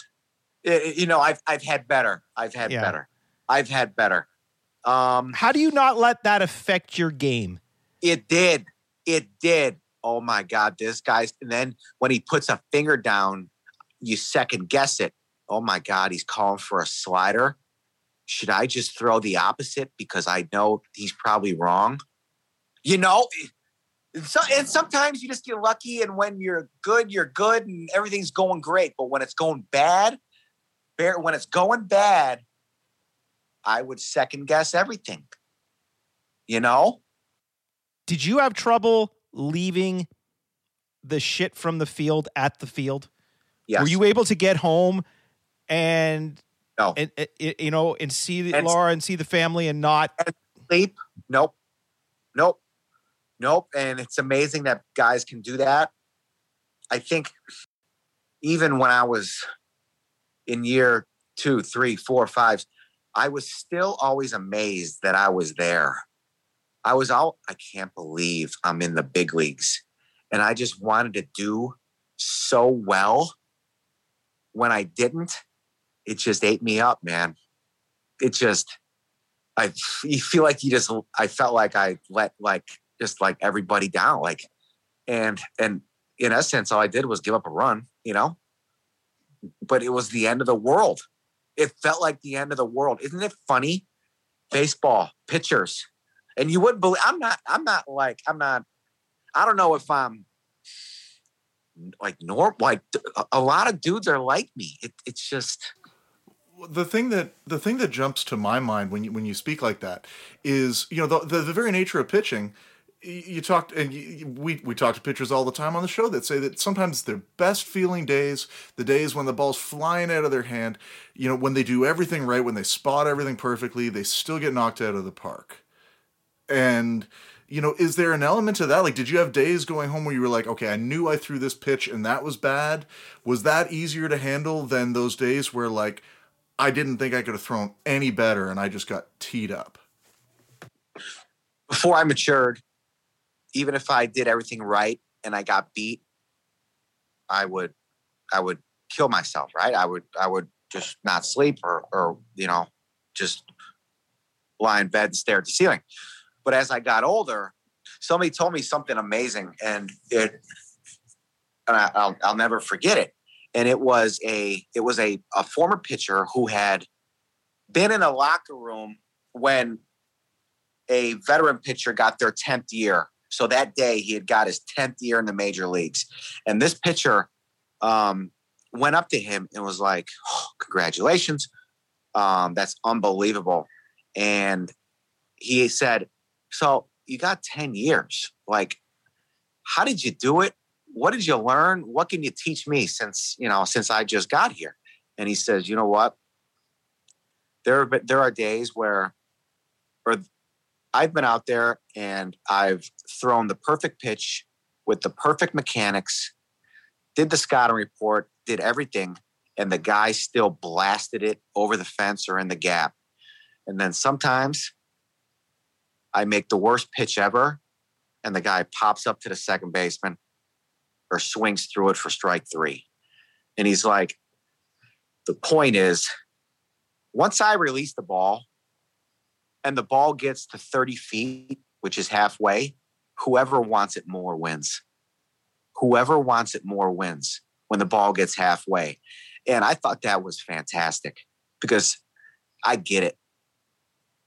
i- you know, I've I've had better. I've had Yeah. better. I've had better. Um, How do you not let that affect your game? it did. It did. Oh my God, this guy's. And then when he puts a finger down, you second guess it. Oh my God, he's calling for a slider. Should I just throw the opposite because I know he's probably wrong? You know, so, and sometimes you just get lucky, and when you're good, you're good, and everything's going great. But when it's going bad, when it's going bad, I would second guess everything. You know, Did you have trouble leaving the shit from the field at the field? yes. Were you able to get home and No. and, and- and, you know and see the, And- Laura and see the family and not sleep? Nope. Nope. Nope. And it's amazing that guys can do that. I think even when I was in year two, three, four, five, I was still always amazed that I was there. I was all, I can't believe I'm in the big leagues. And I just wanted to do so well. When I didn't, it just ate me up, man. It just, I feel like you just I felt like I let like just like everybody down like and and in essence all I did was give up a run you know but it was the end of the world it felt like the end of the world. Isn't it funny? Baseball pitchers. And you wouldn't believe I'm not I'm not like I'm not I don't know if I'm like norm like a- lot of dudes are like me. It, it's just the thing that the thing that jumps to my mind when you when you speak like that is you know the the, the very nature of pitching you talked and you, we we talk to pitchers all the time on the show that say that sometimes their best feeling days the days when the ball's flying out of their hand you know when they do everything right when they spot everything perfectly they still get knocked out of the park and you know, is there an element to that? Like, did you have days going home where you were like, okay, I knew I threw this pitch and that was bad? Was that easier to handle than those days where, like, I didn't think I could have thrown any better and I just got teed up? Before I matured, even if I did everything right and I got beat, I would, I would kill myself. Right? I would, I would just not sleep or, or you know, just lie in bed and stare at the ceiling. But as I got older, somebody told me something amazing, and it, and I, I'll, I'll never forget it. And it was a, it was a, a former pitcher who had been in a locker room when a veteran pitcher got their 10th year. So that day he had got his 10th year in the major leagues. And this pitcher um, went up to him and was like, oh, Congratulations. Um, that's unbelievable. And he said, So you got 10 years. Like, how did you do it? What did you learn? What can you teach me since, you know, since I just got here? And he says, you know what? There, there are days where, or I've been out there and I've thrown the perfect pitch with the perfect mechanics, did the scouting report, did everything, and the guy still blasted it over the fence or in the gap. And then sometimes I make the worst pitch ever, and the guy pops up to the second baseman or swings through it for strike three. And he's like, the point is, once I release the ball and the ball gets to 30 feet, which is halfway, whoever wants it more wins. Whoever wants it more wins when the ball gets halfway. And I thought that was fantastic because I get it.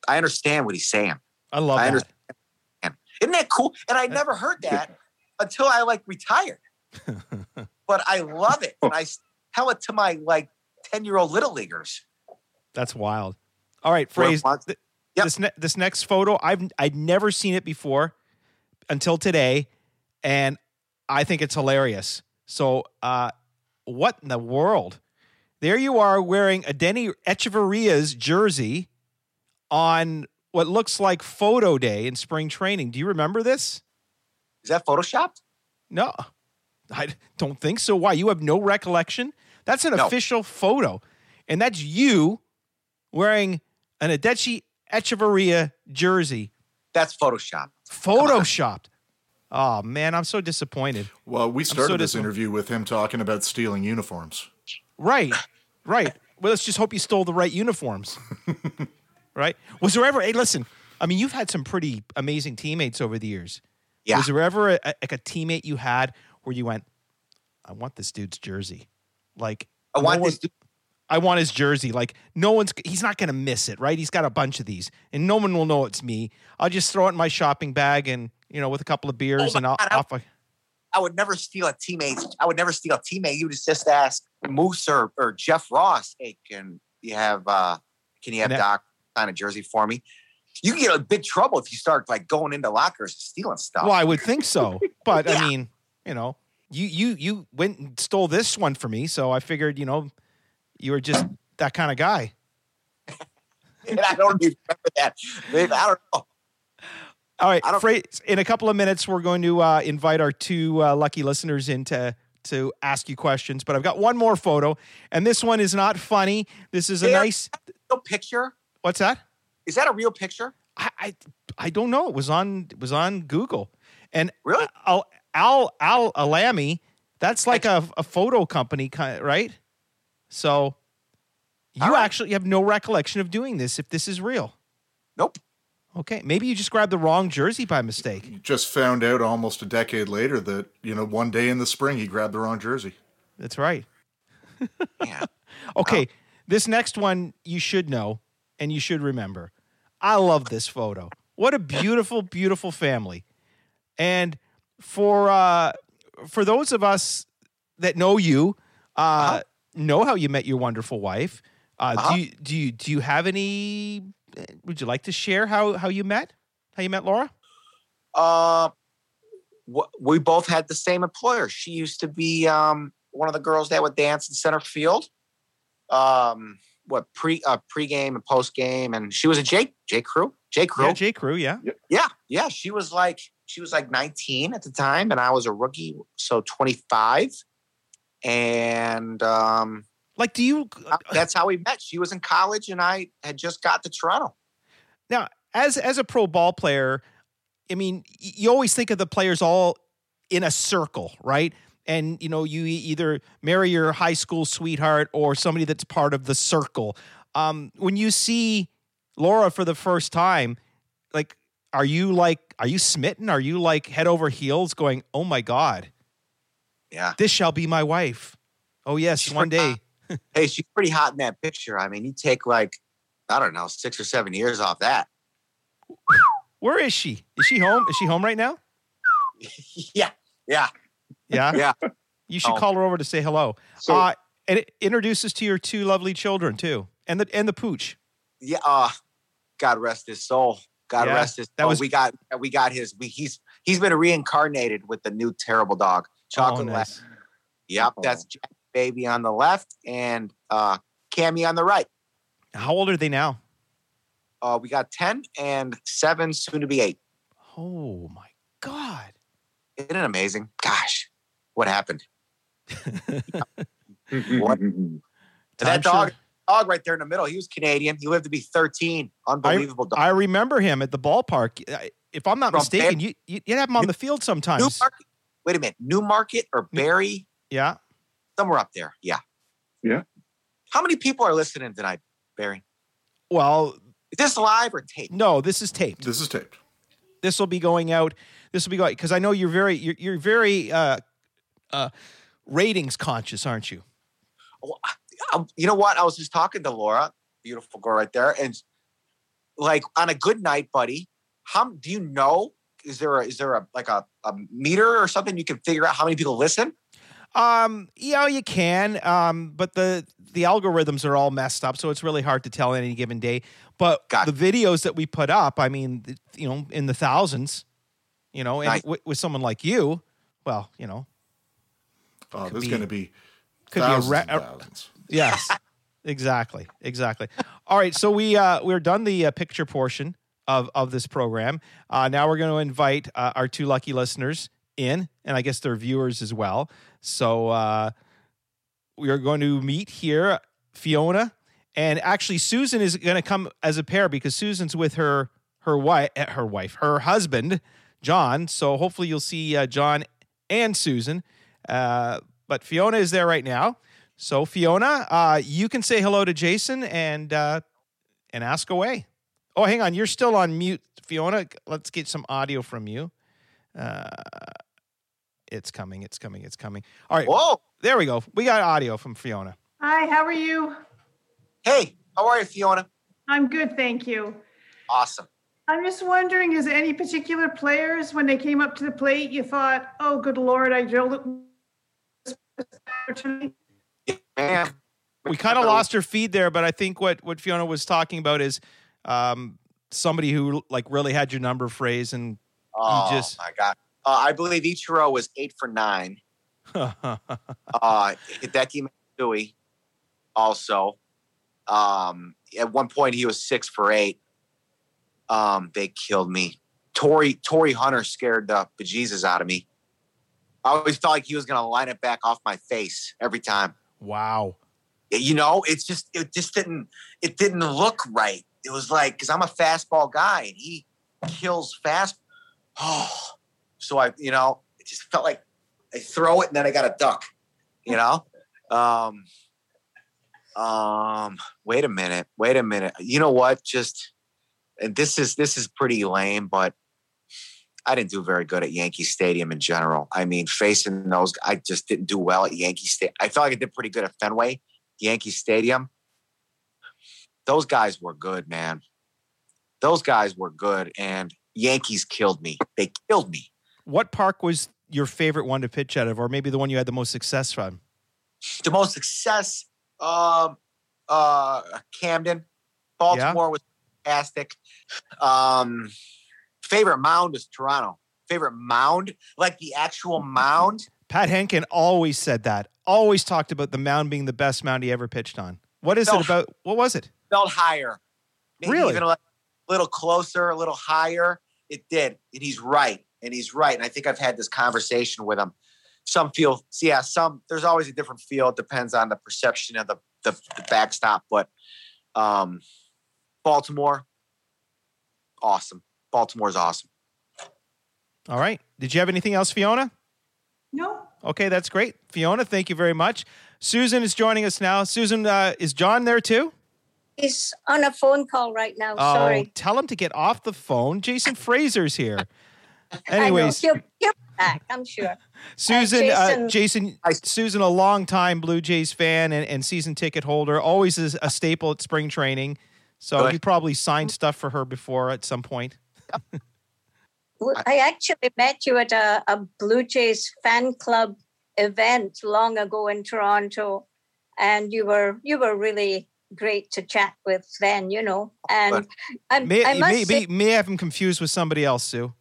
I understand what he's saying. I love I that. understand. Isn't that cool? And I uh, never heard that until I like retired. but I love it. And oh. I s- tell it to my like 10 year old little leaguers. That's wild. All right, phrase. th- Yep. This ne- this next photo, I've I'd never seen it before until today, and I think it's hilarious. So, uh, what in the world? There you are wearing a Denny Echeverria's jersey on what looks like photo day in spring training. Do you remember this? Is that photoshopped? No, I don't think so. Why? You have no recollection? That's an No. official photo. And that's you wearing an Adeiny Hechavarria jersey, That's photoshopped. photoshopped. Oh, man, I'm so disappointed. Well, we started so this dis- interview with him talking about stealing uniforms. Right, right. Well, let's just hope you stole the right uniforms. right? Was there ever, hey, listen, I mean, you've had some pretty amazing teammates over the years. Yeah. Was there ever a, a- like a teammate you had where you went, I want this dude's jersey? Like, I want no this. one- I want his jersey. Like, no one's, he's not going to miss it, right? He's got a bunch of these, and no one will know it's me. I'll just throw it in my shopping bag and, you know, with a couple of beers Oh and I'll, God, I- off I, I would never steal a teammate. I would never steal a teammate. You would just ask Moose or, or Jeff Ross, hey, can you have uh can you have that- Doc sign a jersey for me? You can get a big trouble if you start like going into lockers and stealing stuff. Well, I would think so, but I mean, you know, you you you went and stole this one for me, so I figured, you know, you were just that kind of guy. and I don't even remember that. I don't know. All right, I don't- Fra- in a couple of minutes, we're going to uh, invite our two uh, lucky listeners in to to ask you questions. But I've got one more photo, and this one is not funny. This is a Yeah. nice. Real picture? What's that? Is that a real picture? I, I I don't know. It was on it was on Google, and Really? Al Al Al Alamy. That's like a, a photo company, right? So you All right. actually have no recollection of doing this. If this is real, Nope. okay, maybe you just grabbed the wrong jersey by mistake. You Just found out almost a decade later that, you know, one day in the spring he grabbed the wrong jersey. That's right. Yeah. Okay, this next one you should know and you should remember. I love this photo. What a beautiful, beautiful family. And for uh, for those of us that know you, uh, Uh-huh. Know how you met your wonderful wife. Uh, Uh-huh. Do you do you do you have any? Would you like to share how how you met? How you met Laura? Uh, wh- we both had the same employer. She used to be um, one of the girls that would dance in center field. Um, what pre uh, pregame and postgame, and she was a J J Crew J. Crew. Yeah, J. Crew. Yeah. Yeah, yeah. She was like she was like 19 at the time, and I was a rookie, so 25. And um, Like, do you that's how we met. She was in college, and I had just got to Toronto. now as as a pro ball player? I mean, you always think of the players all in a circle, right? And you know, you either marry your high school sweetheart or somebody that's part of the circle. Um, when you see Laura for the first time, like, are you like, are you smitten? Are you like head over heels, going, "Oh my god, Yeah. this shall be my wife"? Oh yes, She's one day. Hey, she's pretty hot in that picture. I mean, you take like I don't know six or seven years off that. Where is she? Is she home? Is she home right now? yeah, yeah, Yeah. yeah. You should Oh. call her over to say hello. So uh, and it introduces to your two lovely children too, and the and the pooch. yeah. Uh, God rest his soul. God Yeah, rest his. that was- we got we got his. We, he's he's been reincarnated with the new terrible dog, chocolate. oh, Lab. nice. Yep, Oh. that's Jack Baby on the left and uh, Cammy on the right. How old are they now? Uh, we got ten and seven, soon to be eight. Oh my god! Isn't it amazing? Gosh, what happened? What? That dog, sure- dog right there in the middle. He was Canadian. He lived to be thirteen. Unbelievable dog. I remember him at the ballpark. I- If I'm not From mistaken, you you would have him on the field sometimes. Newmarket. Wait a minute, Newmarket or Barry? Yeah. Somewhere up there. Yeah. Yeah. How many people are listening tonight, Barry? Well, Is this live or tape? no, this is taped. This is taped. This will be going out. This will be going because I know you're very you're, you're very uh, uh, ratings conscious, aren't you? um, you know what? I was just talking to Laura, beautiful girl right there, and like on a good night, buddy. How do you know? Is there a is there a like a, a meter or something you can figure out how many people listen? Um, yeah, you can. Um, but the the algorithms are all messed up, so it's really hard to tell on any given day. But Got the videos that we put up, I mean, you know, in the thousands, you know, and Nice. with, with someone like you, well, you know, Oh, Could there's be- going to be could be a thousands and thousands. yes, exactly, exactly. All right, so we uh, we're done the uh, picture portion of of this program. Uh, now we're going to invite uh, our two lucky listeners in, and I guess their viewers as well. So uh, we are going to meet here, Fiona, and actually Susan is going to come as a pair because Susan's with her her wife, her wife, her husband, John. So hopefully you'll see uh, John and Susan. Uh, but Fiona is there right now. So Fiona, uh, you can say hello to Jason and uh, and ask away. Oh, hang on, you're still on mute, Fiona. Let's get some audio from you. Uh, it's coming. It's coming. It's coming. All right, Whoa! there we go. We got audio from Fiona. Hi, how are you? Hey, how are you, Fiona? I'm good, thank you. Awesome. I'm just wondering, is any particular players when they came up to the plate, you thought, "Oh, good lord, I drilled it." opportunity? Man, We kind of lost her feed there, but I think what what Fiona was talking about is um, somebody who like really had your number phrase and Oh just- my god! Uh, I believe Ichiro was eight for nine. Uh, Hideki Matsui also. Um, at one point, he was six for eight. Um, they killed me. Torii Torii Hunter scared the bejesus out of me. I always felt like he was going to line it back off my face every time. wow. You know, it's just it just didn't it didn't look right. It was like because I'm a fastball guy and he kills fast. Oh, so I you know it just felt like I throw it and then I got a duck. You know. Um. Um. Wait a minute. Wait a minute. You know what? Just and this is this is pretty lame, but I didn't do very good at Yankee Stadium in general. I mean, facing those, I just didn't do well at Yankee Stadium. I felt like I did pretty good at Fenway, Yankee Stadium. Those guys were good, man. Those guys were good, and Yankees killed me. They killed me. What park was your favorite one to pitch out of, or maybe the one you had the most success from? The most success, um, uh, Camden, Baltimore was fantastic. Um, favorite mound was Toronto. Favorite mound, like the actual mound. Pat Hentgen always said that. Always talked about the mound being the best mound he ever pitched on. What is No. it about? What was it? Felt higher. Maybe Really? even like little closer, a little higher. It did, and he's right, and he's right. And I think I've had this conversation with him. Some feel, yeah, some. There's always a different feel. It depends on the perception of the the, the backstop, but um, Baltimore, awesome. Baltimore's awesome. All right. Did you have anything else, Fiona? No, Okay, that's great. Fiona, thank you very much. Susan is joining us now. Susan, uh, is John there too? He's on a phone call right now. Oh, Sorry. tell him to get off the phone. Jason Frasor's here. I. Anyways, He'll, he'll be back, I'm sure. Susan, uh, Jason- Jason, I- Susan, a longtime Blue Jays fan and, and season ticket holder, always is a staple at spring training. So Good. you probably signed stuff for her before at some point. I actually met you at a, a Blue Jays fan club event long ago in Toronto, and you were you were really great to chat with then, you know. And I, May, I must may, say, may, may have him confused with somebody else, Sue.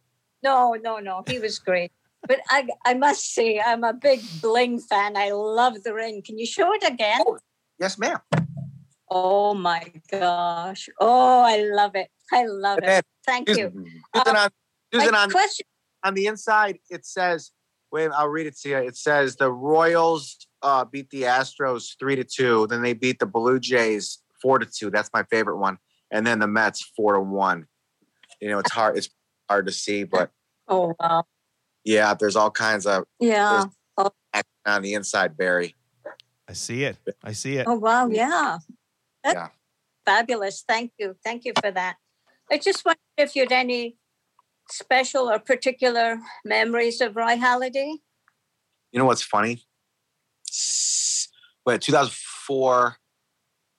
no, no, no, he was great. But I, I must say, I'm a big Bling fan. I love the ring. Can you show it again? Oh, yes, ma'am. Oh my gosh! Oh, I love it. I love it. Thank you. Um, Susan, Susan on, Susan My on, question. on the inside, it says, wait, I'll read it to you. It says the Royals uh, beat the Astros three to two. Then they beat the Blue Jays four to two. That's my favorite one. And then the Mets four to one. You know, it's hard. It's hard to see, but Oh wow! yeah, there's all kinds of Yeah. on the inside, Barry. I see it. I see it. Oh wow! Yeah. That's Yeah. fabulous. Thank you. Thank you for that. I just wonder if you had any special or particular memories of Roy Halladay. You know what's funny? S- Wait, 2004,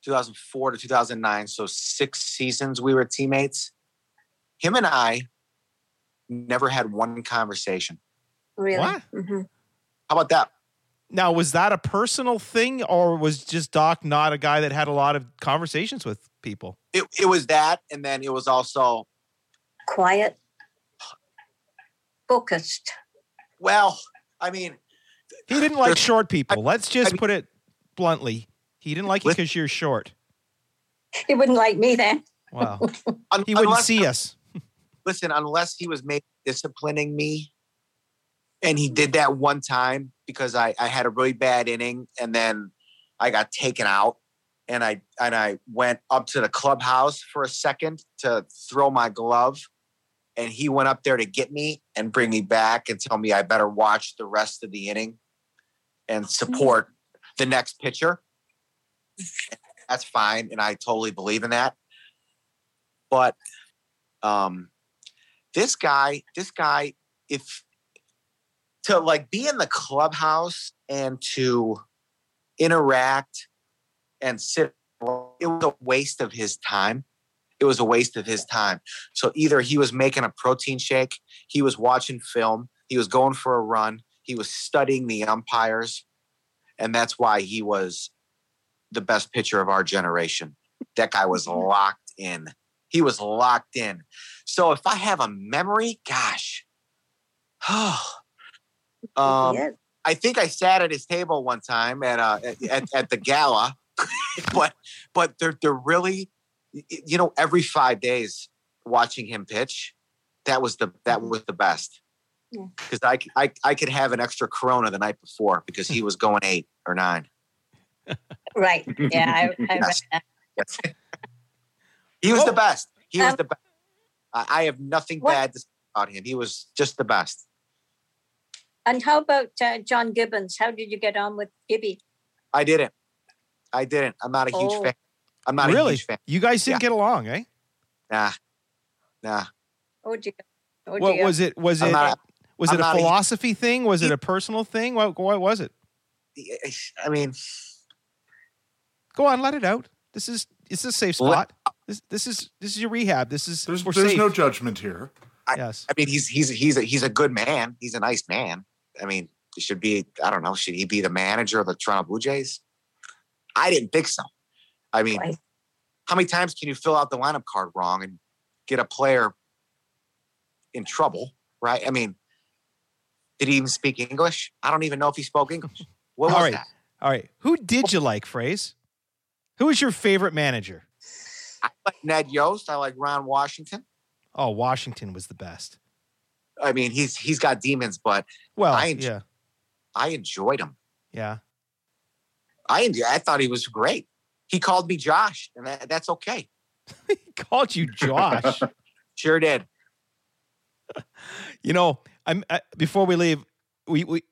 2004 to 2009. So six seasons we were teammates. Him and I never had one conversation. Really? What? Mhm. How about that? Now, was that a personal thing, or was just Doc not a guy that had a lot of conversations with people? It, it was that. And then it was also, Quiet. Focused. well, I mean, He didn't like short people. Let's just mean- put it bluntly. He didn't like you because you're short. He wouldn't like me then. Wow. un- He wouldn't unless- see us. listen, unless he was maybe disciplining me, and he did that one time because I, I had a really bad inning and then I got taken out and I and I went up to the clubhouse for a second to throw my glove and he went up there to get me and bring me back and tell me I better watch the rest of the inning and support the next pitcher. That's fine and I totally believe in that. But um this guy, this guy, if to like be in the clubhouse and to interact and sit, it was a waste of his time. It was a waste of his time. So either he was making a protein shake, he was watching film, he was going for a run, he was studying the umpires, and that's why he was the best pitcher of our generation. That guy was locked in. He was locked in. So if I have a memory, gosh, um, Yeah. I think I sat at his table one time at uh, at, at, at the gala, but but they're they're really, you know, every five days watching him pitch, that was the that was the best. Yeah. I I could have an extra Corona the night before because he was going eight or nine. Right. Yeah. I, I Yes. Yes. he was the Oh. best. He was Um, the best. I, I have nothing what- bad to say about him. He was just the best. And how about uh, John Gibbons? How did you get on with Gibby? I didn't. I didn't. I'm not a huge Oh. fan. I'm not a really? huge fan. You guys didn't Yeah. get along, eh? Nah, nah. Oh dear. Oh What dear. was it? Was I'm it not- was I'm it a not a- philosophy thing? Was it a personal thing? What what was it? Eh, eh, I mean, Go on, let it out. This is this is a safe Let- spot. This this is this is your rehab. This is There's we're there's safe. no judgment here. I, yes. I mean, he's he's he's a he's a good man. He's a nice man. I mean, he should be. I don't know. Should he be the manager of the Toronto Blue Jays? I didn't think so. I mean, Right. how many times can you fill out the lineup card wrong and get a player in trouble? Right? I mean, did he even speak English? I don't even know if he spoke English. What was All right. that? All right. Who did you like, Phrase? Who was your favorite manager? I like Ned Yost. I like Ron Washington. Oh, Washington was the best. I mean, he's he's got demons, but Well, I enj- yeah, I enjoyed him. yeah. I I thought he was great. He called me Josh, and that, that's okay. he called you Josh. Sure did. you know, I'm I, before we leave, we we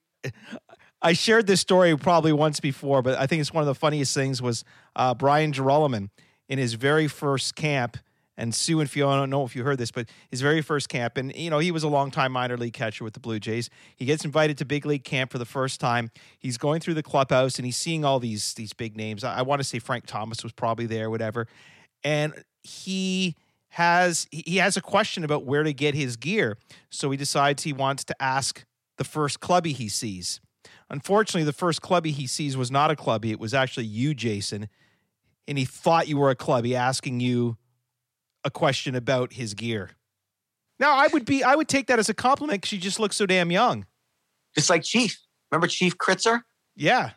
I shared this story probably once before, but I think it's one of the funniest things was uh, Brian Jeroloman in his very first camp. And Sue and Fiona, I don't know if you heard this, but his very first camp, and you know he was a longtime minor league catcher with the Blue Jays. He gets invited to big league camp for the first time. He's going through the clubhouse and he's seeing all these these big names. I, I want to say Frank Thomas was probably there, whatever. And he has he has a question about where to get his gear. So he decides he wants to ask the first clubby he sees. Unfortunately, the first clubby he sees was not a clubby. It was actually you, Jason. And he thought you were a clubby asking you a question about his gear. Now, I would be I would take that as a compliment because you just look so damn young. Just like Chief. Remember Chief Kritzer? Yeah.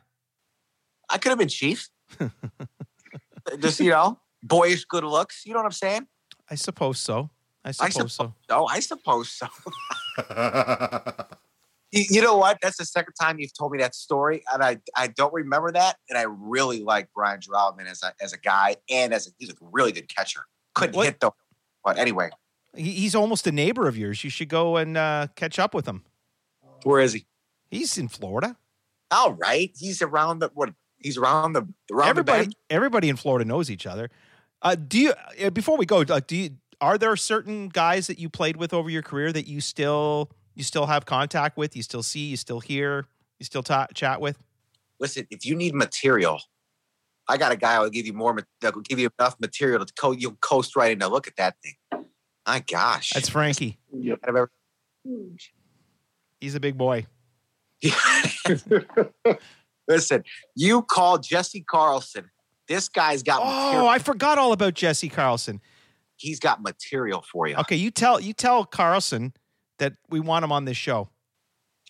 I could have been Chief. Just you know, boyish good looks. You know what I'm saying? I suppose so. I I suppose so. Oh, I suppose so. You, you know what? That's the second time you've told me that story, and I I don't remember that. And I really like Brian Jeroloman as a as a guy, and as a, he's a really good catcher. Couldn't What- hit though. But anyway, He, he's almost a neighbor of yours. You should go and uh, catch up with him. where is he? He's in Florida. All right, he's around the what? He's around the around everybody, the bend. everybody in Florida knows each other. Uh, do you? Uh, before we go, uh, do you? Are there certain guys that you played with over your career that you still you still have contact with? You still see? You still hear? You still ta- chat with? Listen, if you need material, I got a guy who will give you more. ma- That will give you enough material to co- you'll coast right in. Now look at that thing. My gosh, That's Frankie. Yep. I've ever- He's a big boy. Listen, you call Jesse Carlson. This guy's got Oh, material. I forgot all about Jesse Carlson. He's got material for you. Okay, you tell you tell Carlson that we want him on this show.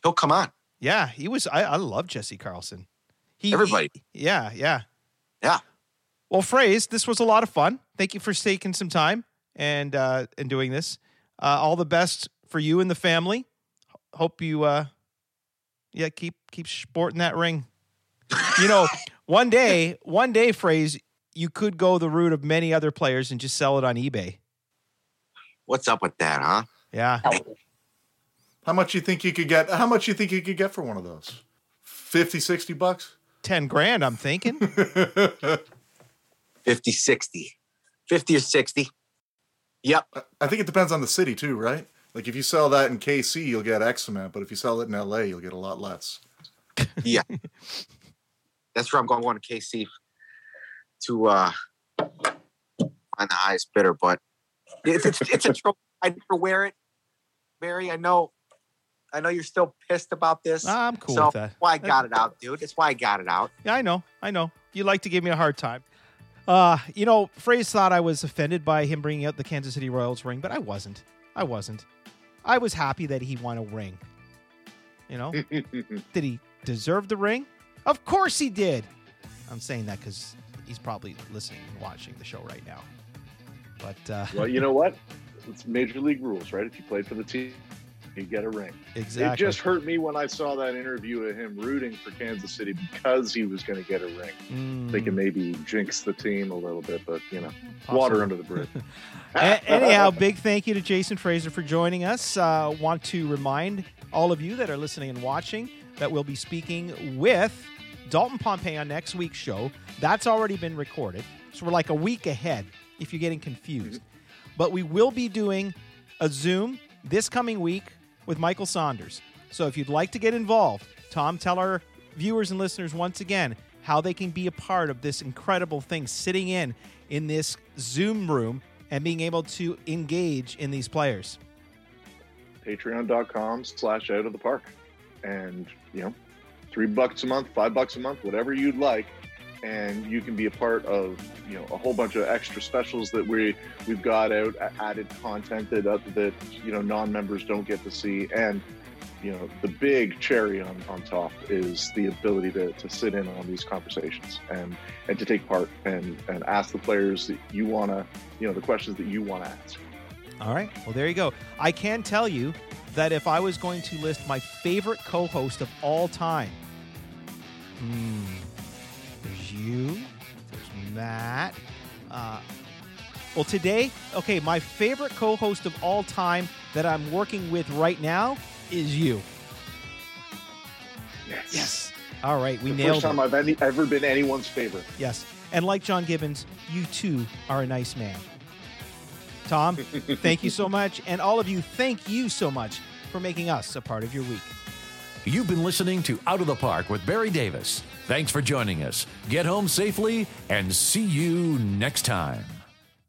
He'll come on. Yeah, he was. I, I love Jesse Carlson. He, Everybody. he- yeah, yeah, Yeah. Well, phrase. This was a lot of fun. Thank you for taking some time and uh, and doing this. Uh, all the best for you and the family. Hope you, uh, yeah, keep keep sporting that ring. You know, one day, one day, phrase. You could go the route of many other players and just sell it on eBay. What's up with that, huh? Yeah. How much you think you could get? How much you think you could get for one of those? 50, 60 bucks? 10 grand, I'm thinking. 50, 60. 50 or 60. Yep. I think it depends on the city too, right? Like if you sell that in KC, you'll get X amount, but if you sell it in LA, you'll get a lot less. Yeah. That's where I'm going, going to KC to uh, find the highest bidder. But it's, it's, it's a trophy. I never wear it. Barry, I know. I know you're still pissed about this. I'm cool so with that. That's why I got it out, dude. That's why I got it out. Yeah, I know. I know. You like to give me a hard time. Uh, you know, Phrase thought I was offended by him bringing out the Kansas City Royals ring, but I wasn't. I wasn't. I was happy that he won a ring. You know, did he deserve the ring? Of course he did. I'm saying that because he's probably listening and watching the show right now. But uh, well, you know what? It's major league rules, right? If you played for the team, you get a ring. exactly. It just hurt me when I saw that interview of him rooting for Kansas City because he was going to get a ring. Mm, Thinking maybe jinx the team a little bit, but you know, possible. water under the bridge. Anyhow, big thank you to Jason Frasor for joining us. Uh, want to remind all of you that are listening and watching that we'll be speaking with Dalton Pompey on next week's show. That's already been recorded, so we're like a week ahead. If you're getting confused, but we will be doing a Zoom this coming week with Michael Saunders. So if you'd like to get involved, Tom, tell our viewers and listeners once again how they can be a part of this incredible thing sitting in in this Zoom room and being able to engage in these players. Patreon.com slash out of the park. And, you know, three bucks a month, five bucks a month, whatever you'd like. And you can be a part of, you know, a whole bunch of extra specials that we we've got out, added content that uh, that you know non-members don't get to see, and you know, the big cherry on, on top is the ability to, to sit in on these conversations and, and to take part and, and ask the players that you want to, you know, the questions that you want to ask. All right. Well, there you go. I can tell you that if I was going to list my favorite co host of all time, hmm, there's you, there's Matt. Uh, well, today, okay, my favorite co host of all time that I'm working with right now is you. Yes. Yes. All right. We The nailed first time it. I've any, ever been anyone's favorite. Yes. And like John Gibbons, you too are a nice man. Tom, thank you so much. And all of you, thank you so much for making us a part of your week. You've been listening to Out of the Park with Barry Davis. Thanks for joining us. Get home safely and see you next time.